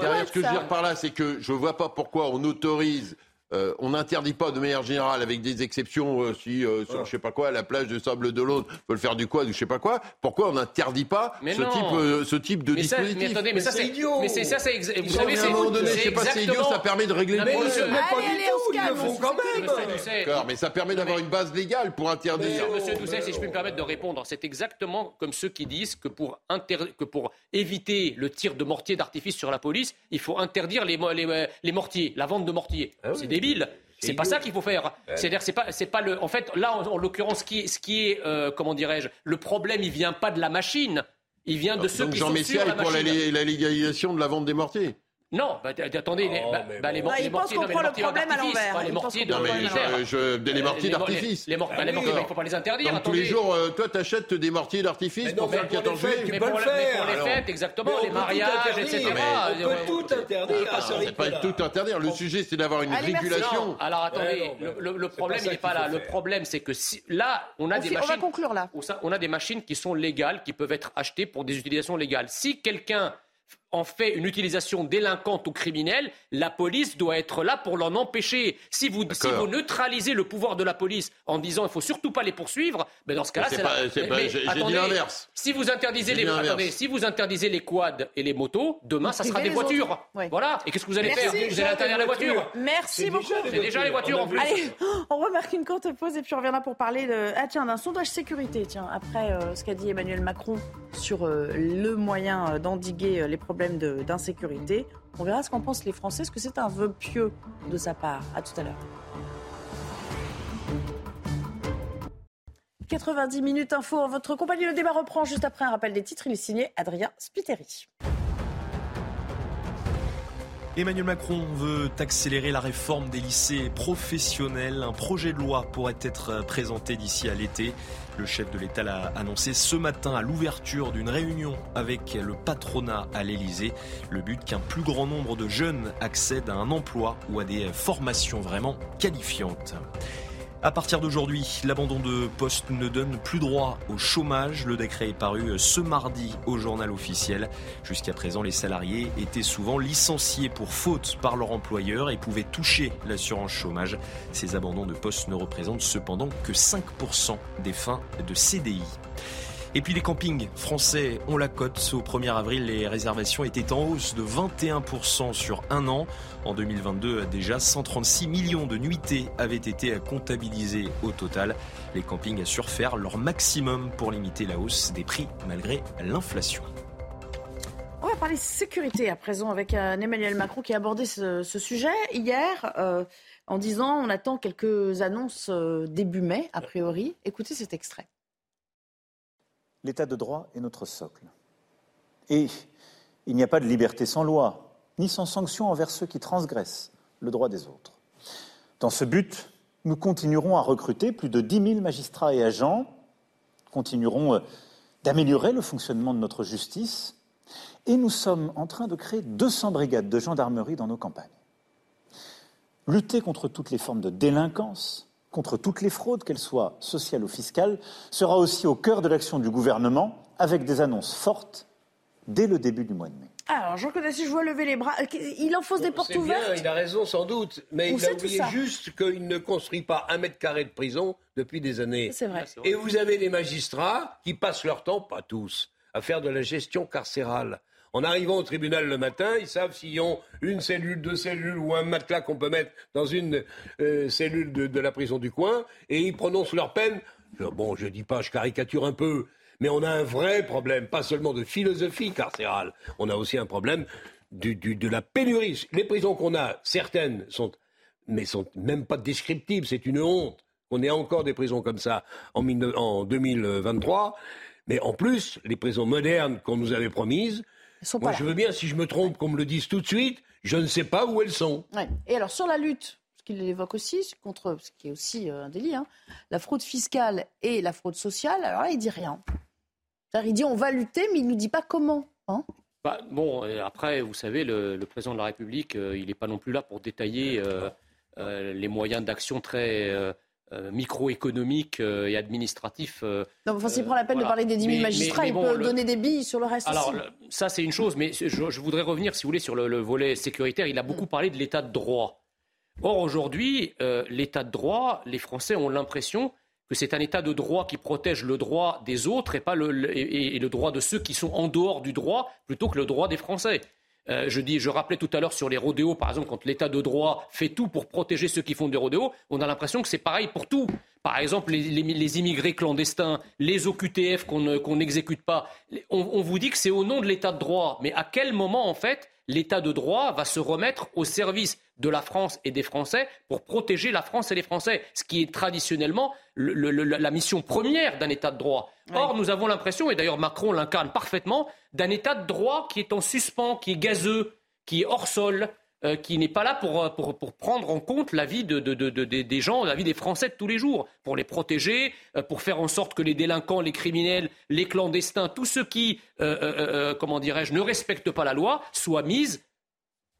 derrière, ce que je veux dire par là, c'est que je vois pas pourquoi on autorise. favorise euh, on n'interdit pas de manière générale, avec des exceptions, euh, si euh, sur je sais pas quoi, la plage de Sable d'Olonne peut le faire du quad ou je sais pas quoi. Pourquoi on n'interdit pas Mais ce non. type, euh, ce type de Mais ça, dispositif mais attendez, mais, ça c'est idiot. Mais c'est ça, c'est exa- vous savez, mais à c'est un moment donné, je sais c'est pas, c'est idiot, ça permet de régler Non, le mais Mais pas Allez, du allez, tout, on se ils le calme, font on quand se même. Monsieur Doucet, D'accord, mais ça permet d'avoir une base légale pour interdire. Monsieur, monsieur Doucet, si je peux me permettre de répondre, c'est exactement comme ceux qui disent que pour, inter- que pour éviter le tir de mortier d'artifice sur la police, il faut interdire les, mo- les, les mortiers, la vente de mortiers. C'est débile. C'est pas ça qu'il faut faire. C'est-à-dire, c'est pas, c'est pas le. En fait, là, en, en l'occurrence, ce qui est, ce qui est euh, comment dirais-je, le problème, il vient pas de la machine. Il vient de ceux Donc qui Jean sont Messia sur la est pour la légalisation de la vente des mortiers. Non, bah, attendez, les, bah, bah, les bon. Ah, les mortiers, qu'on non, les le mortiers problème à d'artifice, l'envers. pas les mortiers de Non mais militaires. je, je- des- les mortiers Les- les- d'artifice. Les, bah, les mortiers, bah, il ne faut pas les interdire. Donc tous les attendez. jours, euh, toi t'achètes des mortiers d'artifice pour faire le pour les 14 fêtes, juillet Mais pour, les alors. fêtes, exactement, les mariages, etc. Mais on peut Euh, tout interdire à ce C'est pas tout interdire. Le sujet, c'est d'avoir une régulation. Alors attendez, Ouais, non, le, problème il n'est pas là. Le problème c'est que si, là, on a des fi- on va machines. conclure là. On a des machines qui sont légales, qui peuvent être achetées pour des utilisations légales. Si quelqu'un en fait une utilisation délinquante ou criminelle, la police doit être là pour l'en empêcher. Si vous, si vous neutralisez le pouvoir de la police en disant il faut surtout pas les poursuivre, ben dans ce cas-là, c'est la- Mais- mais j'ai- dit l'inverse. Si vous interdisez les attendez, si vous interdisez les quads et les motos, demain ça sera des voitures. Voilà. Et qu'est-ce que vous allez Merci. faire? Vous allez interdire les voitures. Merci beaucoup. C'est déjà les voitures en plus. Allez, on remarque une courte pause et puis on reviendra pour parler de, ah, tiens, d'un sondage sécurité. Tiens, après euh, ce qu'a dit Emmanuel Macron sur euh, le moyen euh, d'endiguer les problèmes de- d'insécurité, on verra ce qu'en pensent les Français. Est-ce que c'est un vœu pieux de sa part? À tout à l'heure. 90 minutes info en votre compagnie. Le débat reprend juste après un rappel des titres. Il est signé Adrien Spiteri. Emmanuel Macron veut accélérer la réforme des lycées professionnels. Un projet de loi pourrait être présenté d'ici à l'été. Le chef de l'État l'a annoncé ce matin à l'ouverture d'une réunion avec le patronat à l'Élysée. Le but qu'un plus grand nombre de jeunes accèdent à un emploi ou à des formations vraiment qualifiantes. À partir d'aujourd'hui, l'abandon de poste ne donne plus droit au chômage. Le décret est paru ce mardi au journal officiel. Jusqu'à présent, les salariés étaient souvent licenciés pour faute par leur employeur et pouvaient toucher l'assurance chômage. Ces abandons de poste ne représentent cependant que 5% des fins de CDI. Et puis les campings français ont la cote. Au 1er avril, les réservations étaient en hausse de 21% sur un an. En 2022, déjà 136 millions de nuitées avaient été comptabilisées au total. Les campings assurent faire leur maximum pour limiter la hausse des prix malgré l'inflation. On va parler sécurité à présent avec un Emmanuel Macron qui a abordé ce, ce sujet hier euh, en disant on attend quelques annonces euh, début mai, a priori. Écoutez cet extrait. L'état de droit est notre socle. Et il n'y a pas de liberté sans loi, ni sans sanction envers ceux qui transgressent le droit des autres. Dans ce but, nous continuerons à recruter plus de 10 000 magistrats et agents, continuerons euh, d'améliorer le fonctionnement de notre justice, et nous sommes en train de créer 200 brigades de gendarmerie dans nos campagnes. Lutter contre toutes les formes de délinquance, contre toutes les fraudes, qu'elles soient sociales ou fiscales, sera aussi au cœur de l'action du gouvernement, avec des annonces fortes dès le début du mois de mai. Alors, Jean Claude Assis, je vois lever les bras. Euh, Il enfonce des portes C'est bien, ouvertes. il a raison sans doute, mais il a oublié juste qu'il ne construit pas un mètre carré de prison depuis des années. C'est vrai. Et vous avez des magistrats qui passent leur temps, pas tous, à faire de la gestion carcérale. En arrivant au tribunal le matin, ils savent s'ils ont une cellule, deux cellules ou un matelas qu'on peut mettre dans une euh, cellule de, la prison du coin, et ils prononcent leur peine. Bon, je dis pas, je caricature un peu, mais on a un vrai problème, pas seulement de philosophie carcérale, on a aussi un problème de la pénurie. Les prisons qu'on a, certaines sont, mais sont même pas descriptibles, c'est une honte qu'on ait encore des prisons comme ça en, 19 en 2023. Mais en plus, les prisons modernes qu'on nous avait promises, sont moi je veux bien, si je me trompe, qu'on me le dise tout de suite, je ne sais pas où elles sont. Ouais. Et alors, sur la lutte, ce qu'il évoque aussi, contre ce qui est aussi euh, un délit, hein, la fraude fiscale et la fraude sociale, alors là, il dit rien. C'est-à-dire, il dit on va lutter, mais il ne nous dit pas comment. Hein Bah, bon, euh, après, vous savez, le, le président de la République, euh, il n'est pas non plus là pour détailler euh, euh, les moyens d'action très euh, microéconomiques euh, et administratifs. euh, Donc, enfin, s'il euh, prend la peine voilà. de parler des 10 000 Mais- magistrats, mais- il mais bon, peut le- donner des billes sur le reste Alors, aussi. le- ça, c'est une chose, mais je, je voudrais revenir, si vous voulez, sur le, le volet sécuritaire. Il a beaucoup parlé de l'état de droit. Or, aujourd'hui, euh, l'état de droit, les Français ont l'impression que c'est un état de droit qui protège le droit des autres et, pas et, et le droit de ceux qui sont en dehors du droit plutôt que le droit des Français. Euh, je, dis, je rappelais tout à l'heure sur les rodéos, par exemple, quand l'état de droit fait tout pour protéger ceux qui font des rodéos, on a l'impression que c'est pareil pour tout. Par exemple, les, immigrés clandestins, les OQTF qu'on ne- qu'on n'exécute pas, on vous dit que c'est au nom de l'état de droit. Mais à quel moment, en fait, l'état de droit va se remettre au service de la France et des Français pour protéger la France et les Français, ce qui est traditionnellement le- le- le- la mission première d'un état de droit. Or, nous avons l'impression, et d'ailleurs Macron l'incarne parfaitement, d'un état de droit qui est en suspens, qui est gazeux, qui est hors sol, euh, qui n'est pas là pour, euh, pour, pour prendre en compte la vie de, de- de- de- des- gens, la vie des Français de tous les jours, pour les protéger, euh, pour faire en sorte que les délinquants, les criminels, les clandestins, tous ceux qui, comment dirais-je, ne respectent pas la loi, soient mis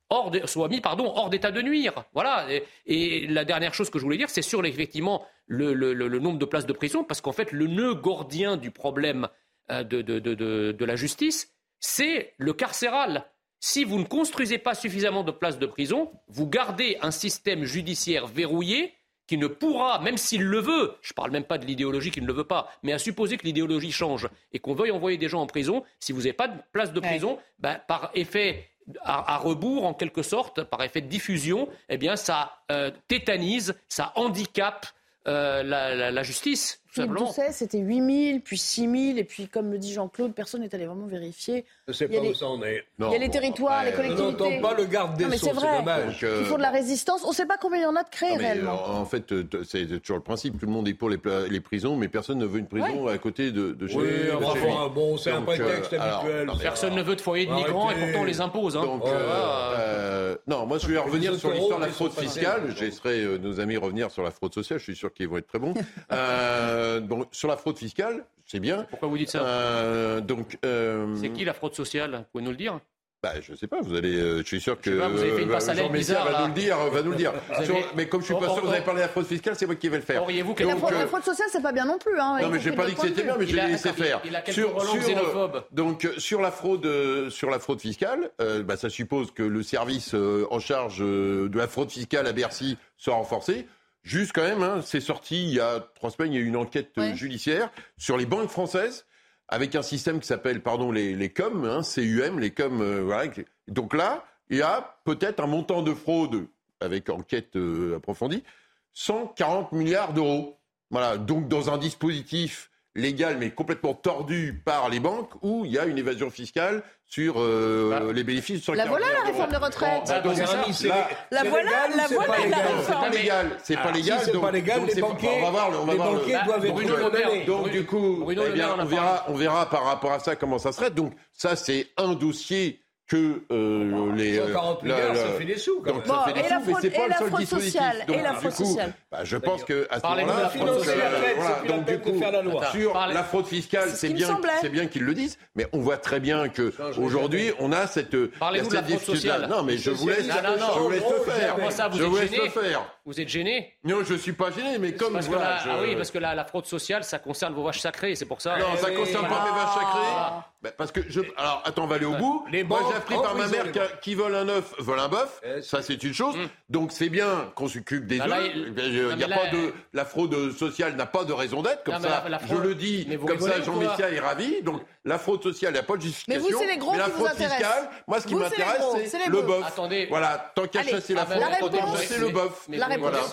hors soit mis pardon, hors d'état de nuire. Voilà. Et, la dernière chose que je voulais dire, c'est sur effectivement le, le- nombre de places de prison, parce qu'en fait, le nœud gordien du problème de- de la justice, c'est le carcéral. Si vous ne construisez pas suffisamment de places de prison, vous gardez un système judiciaire verrouillé qui ne pourra, même s'il le veut, je ne parle même pas de l'idéologie qui ne le veut pas, mais à supposer que l'idéologie change et qu'on veuille envoyer des gens en prison, si vous n'avez pas de place de prison, ben, par effet à, rebours en quelque sorte, par effet de diffusion, eh bien ça euh, tétanise, ça handicape euh, la, justice, tout simplement. c'était 8 000, puis 6 000, et puis comme le dit Jean-Claude, personne n'est allé vraiment vérifier. Je sais pas où ça en est. il y a les territoires, les collectivités. On n'entend pas le garde des Sceaux, c'est dommage. il faut de la résistance. On ne sait pas combien il y en a de créés réellement. En fait, euh, c'est toujours le principe. Tout le monde est pour les, les prisons, mais personne ne veut une prison à côté de, de chez Oui, enfin, bon, c'est un prétexte euh, habituel. personne ne veut de foyer de migrants, et pourtant on les impose. Hein. Donc, non, moi je vais revenir sur l'histoire de la fraude fiscale. J'essaierai nos amis revenir sur la fraude sociale. Je suis sûr qu'ils vont être très bons. Euh, donc, sur la fraude fiscale, c'est bien. Pourquoi vous dites ça euh, donc, euh, C'est qui la fraude sociale Vous pouvez nous le dire bah, je sais pas, vous allez, je suis sûr que pas, vous avez fait une passe à Jean bizarre, va nous le dire, va nous le dire. mais comme je suis pas sûr que vous avez parlé de la fraude fiscale, c'est moi qui vais le faire. Auriez-vous la, fraude, la fraude sociale, c'est pas bien non plus. Hein, non, mais j'ai pas dit que c'était bien, mais je l'ai laissé faire. Il a sur, sur donc sur la fraude, sur la fraude fiscale, bah, ça suppose que le service en charge de la fraude fiscale à Bercy soit renforcé. Juste quand même, hein, c'est sorti il y a trois semaines, il y a eu une enquête euh, judiciaire sur les banques françaises avec un système qui s'appelle, pardon, les, les COM, hein, CUM, les COM, euh, voilà. Donc là, il y a peut-être un montant de fraude avec enquête euh, approfondie, 140 milliards d'euros. Voilà, donc dans un dispositif légal mais complètement tordu par les banques où il y a une évasion fiscale sur euh, bah, les bénéfices. Sur la voilà la réforme de retraite. Bah, donc, la, la voilà, la voilà la réforme. C'est pas légal. C'est pas légal. c'est pas légal, les banquiers, on va voir, on va les voir banquiers doivent être condamnés. Donc du coup, eh bien, on verra, on verra par rapport à ça comment ça serait. Donc ça, c'est un dossier que euh, les. 140 euh, milliards, ça fait des sous quand même. Donc, ça fait des et sous, fraude, mais c'est pas le seul dispositif. Sociale, donc, et la fraude coup, sociale. bah, je pense que à ce moment-là, la fraude voilà, donc du coup, sur la fraude fiscale, c'est bien, c'est bien qu'ils le disent, mais on voit très bien que aujourd'hui, on a cette. Parlez-vous de la fraude sociale. Non, mais je vous laisse, je vous laisse le faire. Je vous laisse le faire. Vous êtes gêné Non, je suis pas gêné, mais comme parce voilà, ah oui, parce que la, fraude sociale, ça concerne vos vaches sacrées, c'est pour ça. Non, ça concerne pas mes vaches sacrées. Bah, parce que je. Alors, attends, on va aller au bout. Moi, j'ai appris par ma mère qui vole un œuf, vole un bœuf. Ça, c'est une chose. Mm. Donc, c'est bien qu'on s'occupe des œufs. Il n'y a pas de. La fraude sociale n'a pas de raison d'être. Comme ça, je le dis. Comme ça, Jean Messia est ravi. Donc, la fraude sociale, il n'y a pas de justification. Mais vous, c'est les gros mais la fraude fiscale, moi, ce qui m'intéresse, c'est le bœuf. Attendez. Voilà, tant qu'à chasser la fraude, autant chasser le bœuf.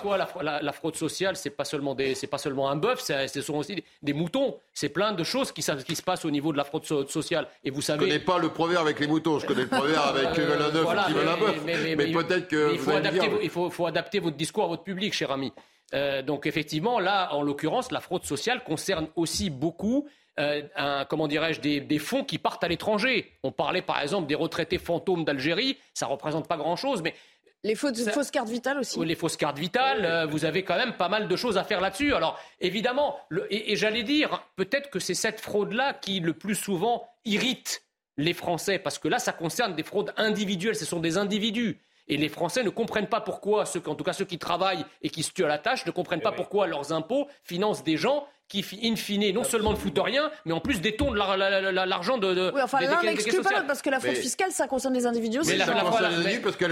Quoi la fraude sociale, c'est pas seulement des, c'est pas seulement un bœuf, ce sont aussi des moutons. C'est plein de choses qui, qui se passent au niveau de la fraude sociale. Et vous savez. Je connais pas le proverbe avec les moutons. Je connais le proverbe avec euh, un œuf qui veut un bœuf. Mais, peut-être que. Il faut adapter, il faut, adapter votre discours à votre public, cher ami. Euh, donc effectivement, là, en l'occurrence, la fraude sociale concerne aussi beaucoup euh, un, comment dirais-je, des, fonds qui partent à l'étranger. On parlait par exemple des retraités fantômes d'Algérie, ça représente pas grand-chose, mais les fausses, cartes vitales aussi. Les fausses cartes vitales, euh, vous avez quand même pas mal de choses à faire là-dessus. Alors évidemment, et, j'allais dire, peut-être que c'est cette fraude-là qui le plus souvent irrite les Français, parce que là, ça concerne des fraudes individuelles, ce sont des individus. Et les Français ne comprennent pas pourquoi, ceux, en tout cas ceux qui travaillent et qui se tuent à la tâche, ne comprennent pas pourquoi leurs impôts financent des gens qui, in fine, non seulement ne foutent rien, mais en plus détournent l'argent de, Oui, enfin, l'un n'exclut pas l'autre, parce que la fraude fiscale, ça concerne les individus aussi. Mais la, parce que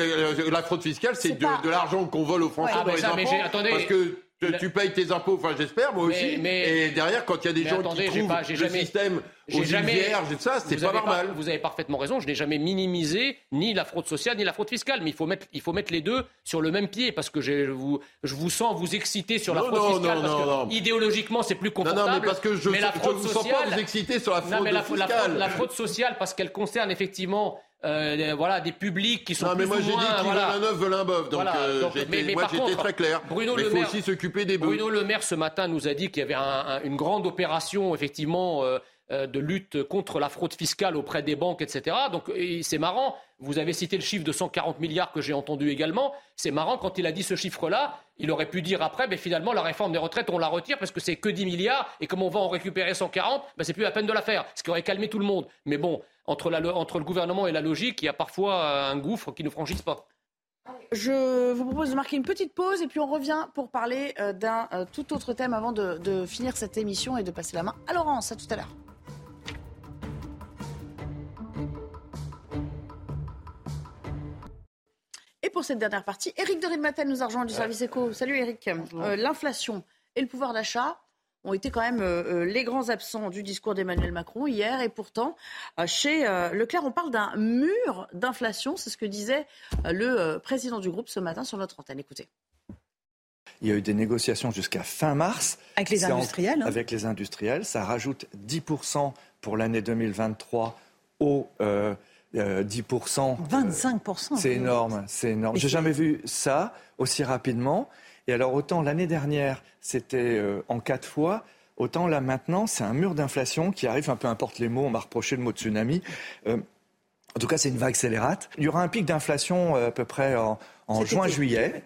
la, fraude fiscale, c'est de, l'argent qu'on vole aux Français dans les impôts. Parce que tu payes tes impôts, enfin j'espère, moi aussi. et derrière, quand il y a des gens qui trouvent pas, le jamais, système aux jamais, vierges et ça, c'est pas normal. vous avez parfaitement raison. Je n'ai jamais minimisé ni la fraude sociale ni la fraude fiscale, mais il faut mettre, il faut mettre les deux sur le même pied parce que je vous, je vous sens vous exciter sur la fraude fiscale parce que idéologiquement c'est plus confortable. Non, mais parce que je, mais la fraude sociale, sens pas vous exciter sur la fraude fiscale. la fraude sociale parce qu'elle concerne effectivement euh, voilà, des publics qui sont non, mais moi j'ai dit qu'il voilà. veut un œuf, veut un bœuf. Donc, euh, mais, moi j'étais très clair. Bruno mais il faut aussi s'occuper des bœufs. Bruno Le Maire ce matin nous a dit qu'il y avait un, une grande opération effectivement euh, de lutte contre la fraude fiscale auprès des banques, etc. Donc c'est marrant. Vous avez cité le chiffre de 140 milliards que j'ai entendu également. C'est marrant quand il a dit ce chiffre-là. Il aurait pu dire après, mais finalement la réforme des retraites on la retire parce que c'est que 10 milliards et comme on va en récupérer 140, ben, c'est plus la peine de la faire. Ce qui aurait calmé tout le monde. Mais bon, entre, le gouvernement et la logique, il y a parfois un gouffre qui ne franchisse pas. Je vous propose de marquer une petite pause et puis on revient pour parler euh, d'un euh, tout autre thème avant de, de finir cette émission et de passer la main à Laurence. À tout à l'heure. Pour cette dernière partie, Éric de nous a rejoint du service éco. Salut Éric. Euh, L'inflation et le pouvoir d'achat ont été quand même euh, euh, les grands absents du discours d'Emmanuel Macron hier. Et pourtant, euh, chez euh, Leclerc, on parle d'un mur d'inflation. C'est ce que disait le euh, président du groupe ce matin sur notre antenne. Écoutez. Il y a eu des négociations jusqu'à fin mars. Avec les en- industriels, hein. Avec les industriels. Ça rajoute 10% pour l'année 2023 au euh, euh, 10%. 25%. C'est énorme, c'est énorme. J'ai jamais vu ça aussi rapidement. Et alors autant l'année dernière, c'était euh, en quatre fois, autant là maintenant, c'est un mur d'inflation qui arrive, un peu importe les mots, on m'a reproché le mot tsunami. Euh, en tout cas, c'est une vague scélérate. Il y aura un pic d'inflation euh, à peu près en, juin-juillet.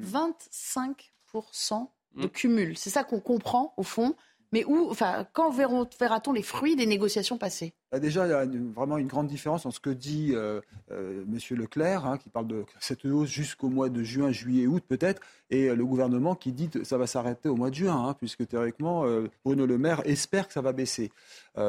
25% de Mm. cumul. C'est ça qu'on comprend au fond. Mais où, enfin, quand verra-t-on les fruits des négociations passées? Bah, Déjà, il y a vraiment une grande différence entre ce que dit euh, euh, Monsieur Leclerc, hein, qui parle de cette hausse jusqu'au mois de juin, juillet, août peut-être, et euh, le gouvernement qui dit que ça va s'arrêter au mois de juin, hein, puisque théoriquement, Bruno Le Maire espère que ça va baisser.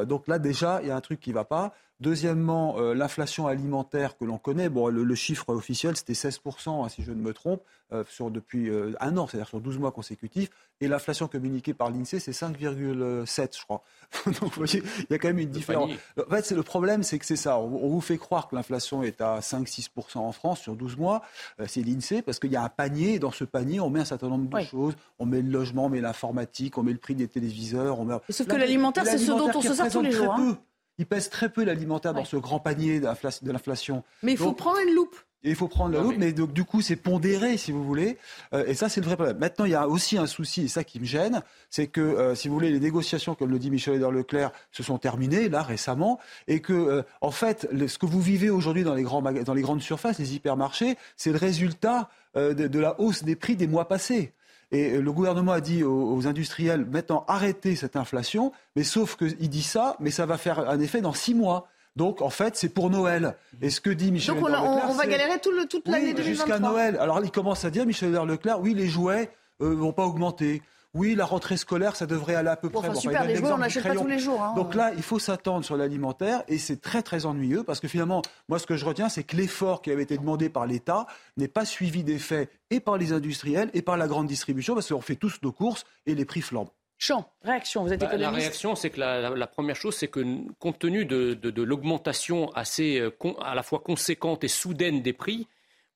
Donc là, déjà, il y a un truc qui ne va pas. Deuxièmement, euh, l'inflation alimentaire que l'on connaît, bon, le, le chiffre officiel, c'était 16%, hein, si je ne me trompe, euh, sur, depuis euh, un an, c'est-à-dire sur 12 mois consécutifs. Et l'inflation communiquée par l'INSEE, c'est 5,7, je crois. Donc, vous voyez, il y a quand même une différence. panier. En fait, c'est le problème, c'est que c'est ça. On, on vous fait croire que l'inflation est à 5-6% en France sur 12 mois. Euh, c'est l'INSEE, parce qu'il y a un panier. Et dans ce panier, on met un certain nombre de choses. On met le logement, on met l'informatique, on met le prix des téléviseurs. On met... Sauf que l'alimentaire, c'est ce dont on se sert tous les jours, très hein. Il pèse très peu l'alimentaire dans ce grand panier de l'inflation. Mais il faut Donc, prendre une loupe. et il faut prendre la loupe, mais donc, du coup, c'est pondéré, si vous voulez. Euh, et ça, c'est le vrai problème. Maintenant, il y a aussi un souci, et ça qui me gêne, c'est que, euh, si vous voulez, les négociations, comme le dit Michel Hébert Leclerc, se sont terminées, là, récemment, et que, euh, en fait, le- ce que vous vivez aujourd'hui dans les, grands dans les grandes surfaces, les hypermarchés, c'est le résultat euh, de, de la hausse des prix des mois passés. Et euh, le gouvernement a dit aux, aux industriels, maintenant, arrêtez cette inflation, mais sauf qu'il dit ça, mais ça va faire un effet dans six mois. Donc, en fait, c'est pour Noël. Et ce que dit Michel Donc on, va galérer tout le, toute oui, l'année 2023. jusqu'à Noël. Alors il commence à dire, Michel Leclerc, oui, les jouets euh, vont pas augmenter. Oui, la rentrée scolaire, ça devrait aller à peu Bon, près. enfin, Bon, super, les jouets, on n'achète pas tous les jours. hein. Donc là, il faut s'attendre sur l'alimentaire et c'est très très ennuyeux parce que finalement, moi ce que je retiens, c'est que l'effort qui avait été demandé par l'État n'est pas suivi des faits et par les industriels et par la grande distribution parce qu'on fait tous nos courses et les prix flambent. Champ, réaction, vous êtes Bah, la économiste. réaction, c'est que la, la- la première chose, c'est que compte tenu de, de- de l'augmentation assez euh, con- à la fois conséquente et soudaine des prix,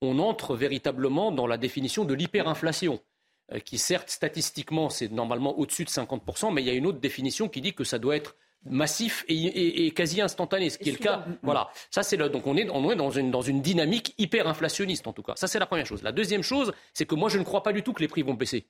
on entre véritablement dans la définition de l'hyperinflation, qui certes statistiquement c'est normalement au-dessus de 50%, mais il y a une autre définition qui dit que ça doit être massif et, et- et quasi instantané, ce qui est le cas. Voilà, ça c'est le, donc on est, on est dans une dans une dynamique hyperinflationniste en tout cas. Ça c'est la première chose. La deuxième chose, c'est que moi je ne crois pas du tout que les prix vont baisser.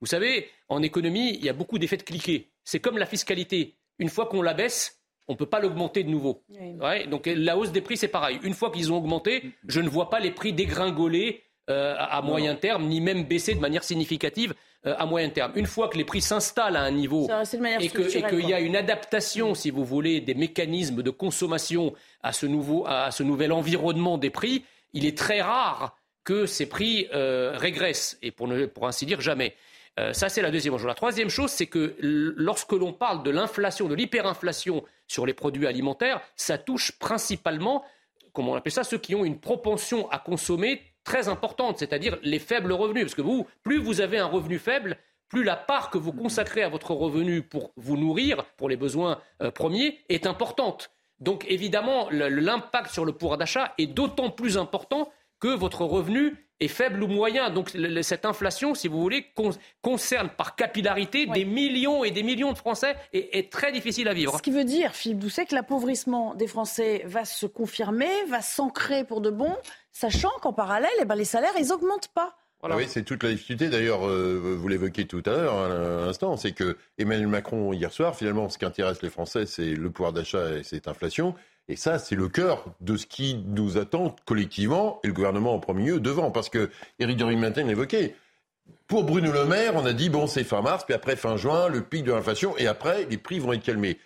Vous savez, en économie, il y a beaucoup d'effets de cliquet. C'est comme la fiscalité. Une fois qu'on la baisse, on ne peut pas l'augmenter de nouveau. Ouais, donc la hausse des prix, c'est pareil. Une fois qu'ils ont augmenté, je ne vois pas les prix dégringoler euh, à à moyen terme, ni même baisser de manière significative euh, à moyen terme. Une fois que les prix s'installent à un niveau Ça et qu'il y a une adaptation, si vous voulez, des mécanismes de consommation à ce, nouveau, à ce nouvel environnement des prix, il est très rare que ces prix euh, régressent, et pour, ne, pour ainsi dire jamais. Euh, ça, c'est la deuxième chose. La troisième chose, c'est que lorsque l'on parle de l'inflation, de l'hyperinflation sur les produits alimentaires, ça touche principalement, comment on appelle ça, ceux qui ont une propension à consommer très importante, c'est-à-dire les faibles revenus. Parce que vous, plus vous avez un revenu faible, plus la part que vous consacrez à votre revenu pour vous nourrir, pour les besoins euh, premiers, est importante. Donc évidemment, l'impact sur le pouvoir d'achat est d'autant plus important que votre revenu est faible ou moyen. Donc le- le- cette inflation, si vous voulez, con- concerne par capillarité des millions et des millions de Français et est très difficile à vivre. Ce qui veut dire, Philippe Doucet, que l'appauvrissement des Français va se confirmer, va s'ancrer pour de bon, sachant qu'en parallèle, eh ben, les salaires, ils n'augmentent pas. Ah oui, c'est toute la difficulté. D'ailleurs, euh, vous l'évoquiez tout à l'heure, à l'instant, c'est que Emmanuel Macron, hier soir, finalement, ce qui intéresse les Français, c'est le pouvoir d'achat et cette inflation. Et ça, c'est le cœur de ce qui nous attend collectivement, et le gouvernement en premier lieu, devant. Parce que Éric de Rimmatin l'évoquait. Pour Bruno Le Maire, on a dit, bon, c'est fin mars, puis après fin juin, le pic de l'inflation, et après, les prix vont être calmés.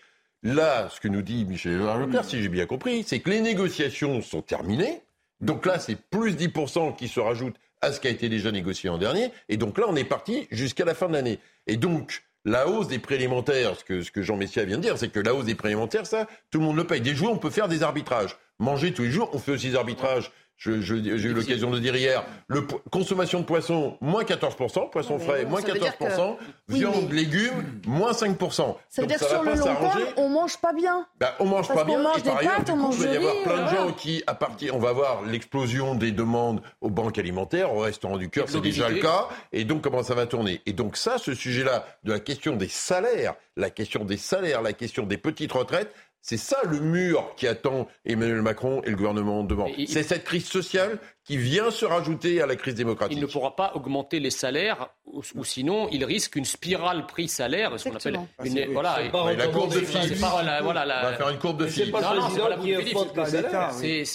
Là, ce que nous dit Michel Leclerc, si j'ai bien compris, c'est que les négociations sont terminées. Donc là, c'est plus 10% qui se rajoute à ce qui a été déjà négocié en dernier. Et donc là, on est parti jusqu'à la fin de l'année. Et donc, la hausse des prix alimentaires, ce que, Jean Messia vient de dire, c'est que la hausse des prix alimentaires, ça, tout le monde le paye. Des jours, on peut faire des arbitrages. Manger tous les jours, on fait aussi des arbitrages. Je- je- J'ai eu l'occasion de dire hier, le po- consommation de poisson, moins 14%, poisson Non, mais frais, non, moins ça veut dire 14%, que- Oui, viande, mais- légumes, moins 5%. Ça veut Donc dire que sur le pas long terme, on mange pas bien. Bah, on mange Parce pas qu'on bien. mange et par des ailleurs, pâtes, du on mange il va y avoir plein de gens qui, à partir, on va voir l'explosion des demandes aux banques alimentaires, au restaurant du cœur, c'est déjà le cas. Et donc, comment ça va tourner? Et donc, ça, ce sujet-là, de la question des salaires, la question des salaires, la question des petites retraites, c'est ça le mur qui attend Emmanuel Macron et le gouvernement devant. Il- C'est cette crise sociale qui vient se rajouter à la crise démocratique. Il ne pourra pas augmenter les salaires, ou, ou sinon il risque une spirale prix-salaire, ce qu'on appelle une, Ah, voilà, la courbe de Philippe. voilà, la- On va faire une courbe de c'est Philippe.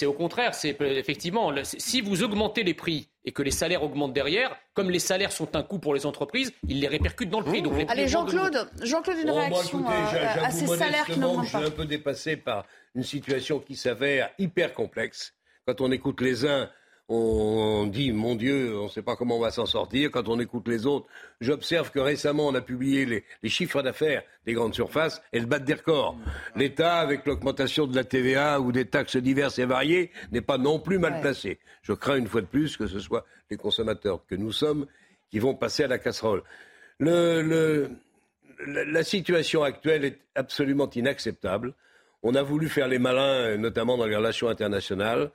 au contraire, c'est euh, effectivement, si vous augmentez les prix et que les salaires augmentent derrière, comme les salaires sont un coût pour les entreprises, ils les répercutent dans le prix. Donc les Allez, Jean-Claude, Jean-Claude, une moi, réaction écoutez, à j'avoue ces salaires qui n'augmentent Je suis pas. un peu dépassé par une situation qui s'avère hyper complexe. Quand on écoute les uns, on dit, mon Dieu, on ne sait pas comment on va s'en sortir. Quand on écoute les autres, j'observe que récemment, on a publié les, les chiffres d'affaires des grandes surfaces. Elles battent des records. L'État, avec l'augmentation de la TVA ou des taxes diverses et variées, n'est pas non plus mal placé. Je crains une fois de plus que ce soit les consommateurs que nous sommes qui vont passer à la casserole. Le, le- la, la situation actuelle est absolument inacceptable. On a voulu faire les malins, notamment dans les relations internationales,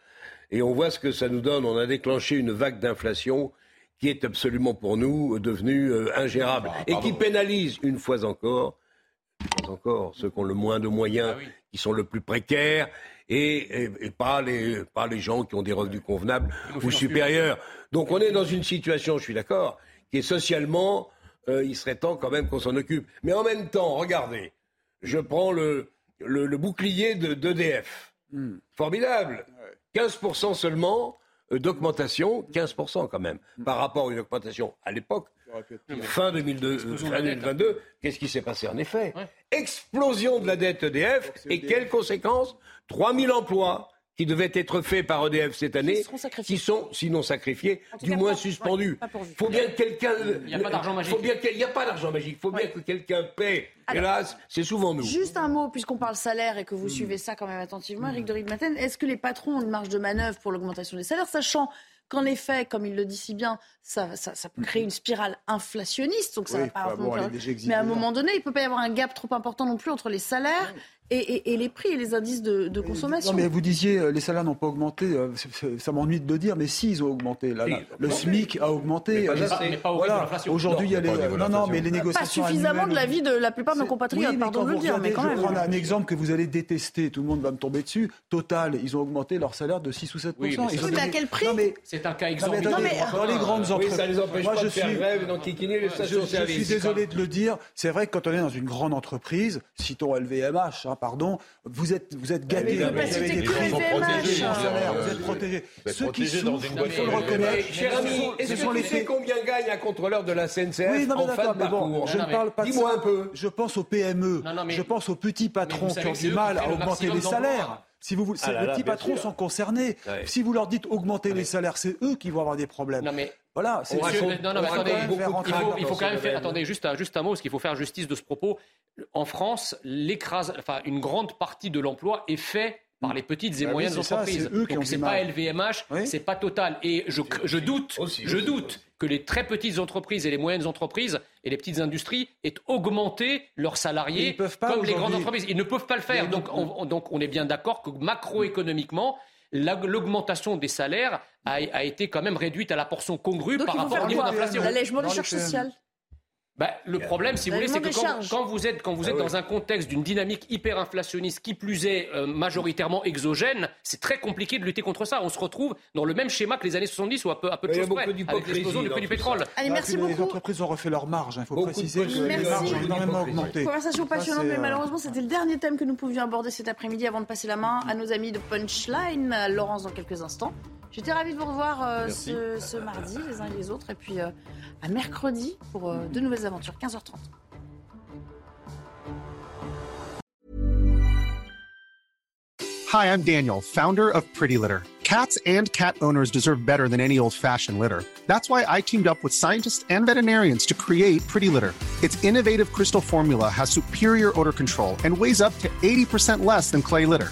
et on voit ce que ça nous donne. On a déclenché une vague d'inflation qui est absolument pour nous euh, devenue euh, ingérable et qui pénalise une fois encore, une fois encore ceux qui ont le moins de moyens, qui sont le plus précaires. Et, et- et pas, les, pas les gens qui ont des revenus convenables ou supérieurs. Donc on est dans une situation, je suis d'accord, qui est socialement, euh, il serait temps quand même qu'on s'en occupe. Mais en même temps, regardez, je prends le, le, le bouclier de d'EDF. Formidable. 15% seulement euh, d'augmentation, 15% quand même, par rapport à une augmentation à l'époque, fin 2002, euh, fin 2022. Qu'est-ce qui s'est passé en effet? Explosion de la dette EDF et quelles conséquences? 3000 emplois qui devaient être faits par EDF cette année, qui sont sinon sacrifiés, du moins suspendus. Il faut bien que quelqu'un. Il y a pas d'argent magique. qu'il n'y a pas d'argent magique. Il faut bien que quelqu'un paie. Alors, Hélas, c'est souvent nous. Juste un mot, puisqu'on parle salaire et que Hmm. vous suivez ça quand même attentivement, Eric de Ridmaten, est-ce que les patrons ont une marge de manœuvre pour l'augmentation des salaires, sachant qu'en effet, comme il le dit si bien, ça, ça, ça peut créer une spirale inflationniste, donc ça Oui, va pas faut non avoir plus- les léger Mais à un moment donné, il peut pas y avoir un gap trop important non plus entre les salaires et, et- et les prix et les indices de, de consommation. Non, mais vous disiez, euh, les salaires n'ont pas augmenté. euh, ça m'ennuie de le dire, mais si, ils ont augmenté. Là, là, le. SMIC a augmenté. Pas euh, pas voilà. Aujourd'hui, il y a Non, les. pas Non, non, mais les pas négociations. suffisamment de l'avis de la plupart de nos compatriotes, oui, pardon de le dire, mais quand je même. vais prendre un exemple que vous allez détester, tout le monde va me tomber dessus. Total, ils ont augmenté leur salaire de 6 ou 7 Oui, mais Ils ça, ont Oui, mais à quel prix Non, mais- C'est un cas non, mais exorbitant. attendez, mais- dans les grandes Oui, entreprises. ça les empêche Moi, pas je de faire suis- grève et d'enquiquiner les je, je suis désolé de le dire. C'est vrai que quand on est dans une grande entreprise, citons LVMH, hein, pardon, vous êtes, vous êtes gâtés. il veut vous avez des que prix, LVMH, vous êtes protégés, vous Euh, êtes protégés. vous êtes Ceux qui souffrent, il faut le reconnaître. Cher ami, ce est-ce sont que les tu sais combien gagne un contrôleur de la SNCF Oui, non, mais d'accord, mais bon, je ne parle pas de dis-moi ça. un peu. Je pense aux PME. Non, non, mais- je pense aux petits patrons qui ont du mal à augmenter les salaires. Si vous voulez, Ah là les là, petits patrons sûr. sont concernés. Ouais. Si vous leur dites augmenter les salaires, c'est eux qui vont avoir des problèmes. Non, mais Voilà, c'est non, non, mais attendez, il faut, beaucoup de il faut- craques il faut dans quand même faire, attendez, juste un, juste un mot, parce qu'il faut faire justice de ce propos. En France, l'écrase, enfin, une grande partie de l'emploi est fait par les petites et Bah moyennes ça, entreprises. c'est eux qui ont Donc c'est pas. LVMH, Oui. c'est pas Total. Et je, je doute, Aussi, je aussi, doute aussi. que les très petites entreprises et les moyennes entreprises et les petites industries aient augmenté leurs salariés Ils peuvent pas comme les grandes entreprises. Ils ne peuvent pas le faire. Donc on, on- donc on est bien d'accord que macroéconomiquement, l'augmentation des salaires a, a été quand même réduite à la portion congrue Donc par rapport au niveau d'inflation. L'allègement des charges sociales. Bah, le problème, si vous voulez, c'est que quand, vous êtes, quand vous êtes Ah dans un contexte d'une dynamique hyper inflationniste, qui plus est euh, majoritairement exogène, c'est très compliqué de lutter contre ça. On se retrouve dans le même schéma que les années 70 ou à peu, à peu de choses près, avec l'explosion du prix du pétrole. Allez, Bah, merci puis Les entreprises ont refait leur marge. Il faut Beaucoup de préciser que les Merci. marges ont énormément augmenté. Conversation passionnante, mais euh, malheureusement, c'était le dernier thème que nous pouvions aborder cet après-midi avant de passer la main à nos amis de Punchline, à Laurence dans quelques instants. J'étais ravie de vous revoir euh, ce, ce mardi, les uns et les autres, et puis euh, à mercredi pour euh, de nouvelles aventures, 15h30. Hi, I'm Daniel, founder of Pretty Litter. Cats and cat owners deserve better than any old fashioned litter. That's why I teamed up with scientists and veterinarians to create Pretty Litter. Its innovative crystal formula has superior odor control and weighs up to 80% less than clay litter.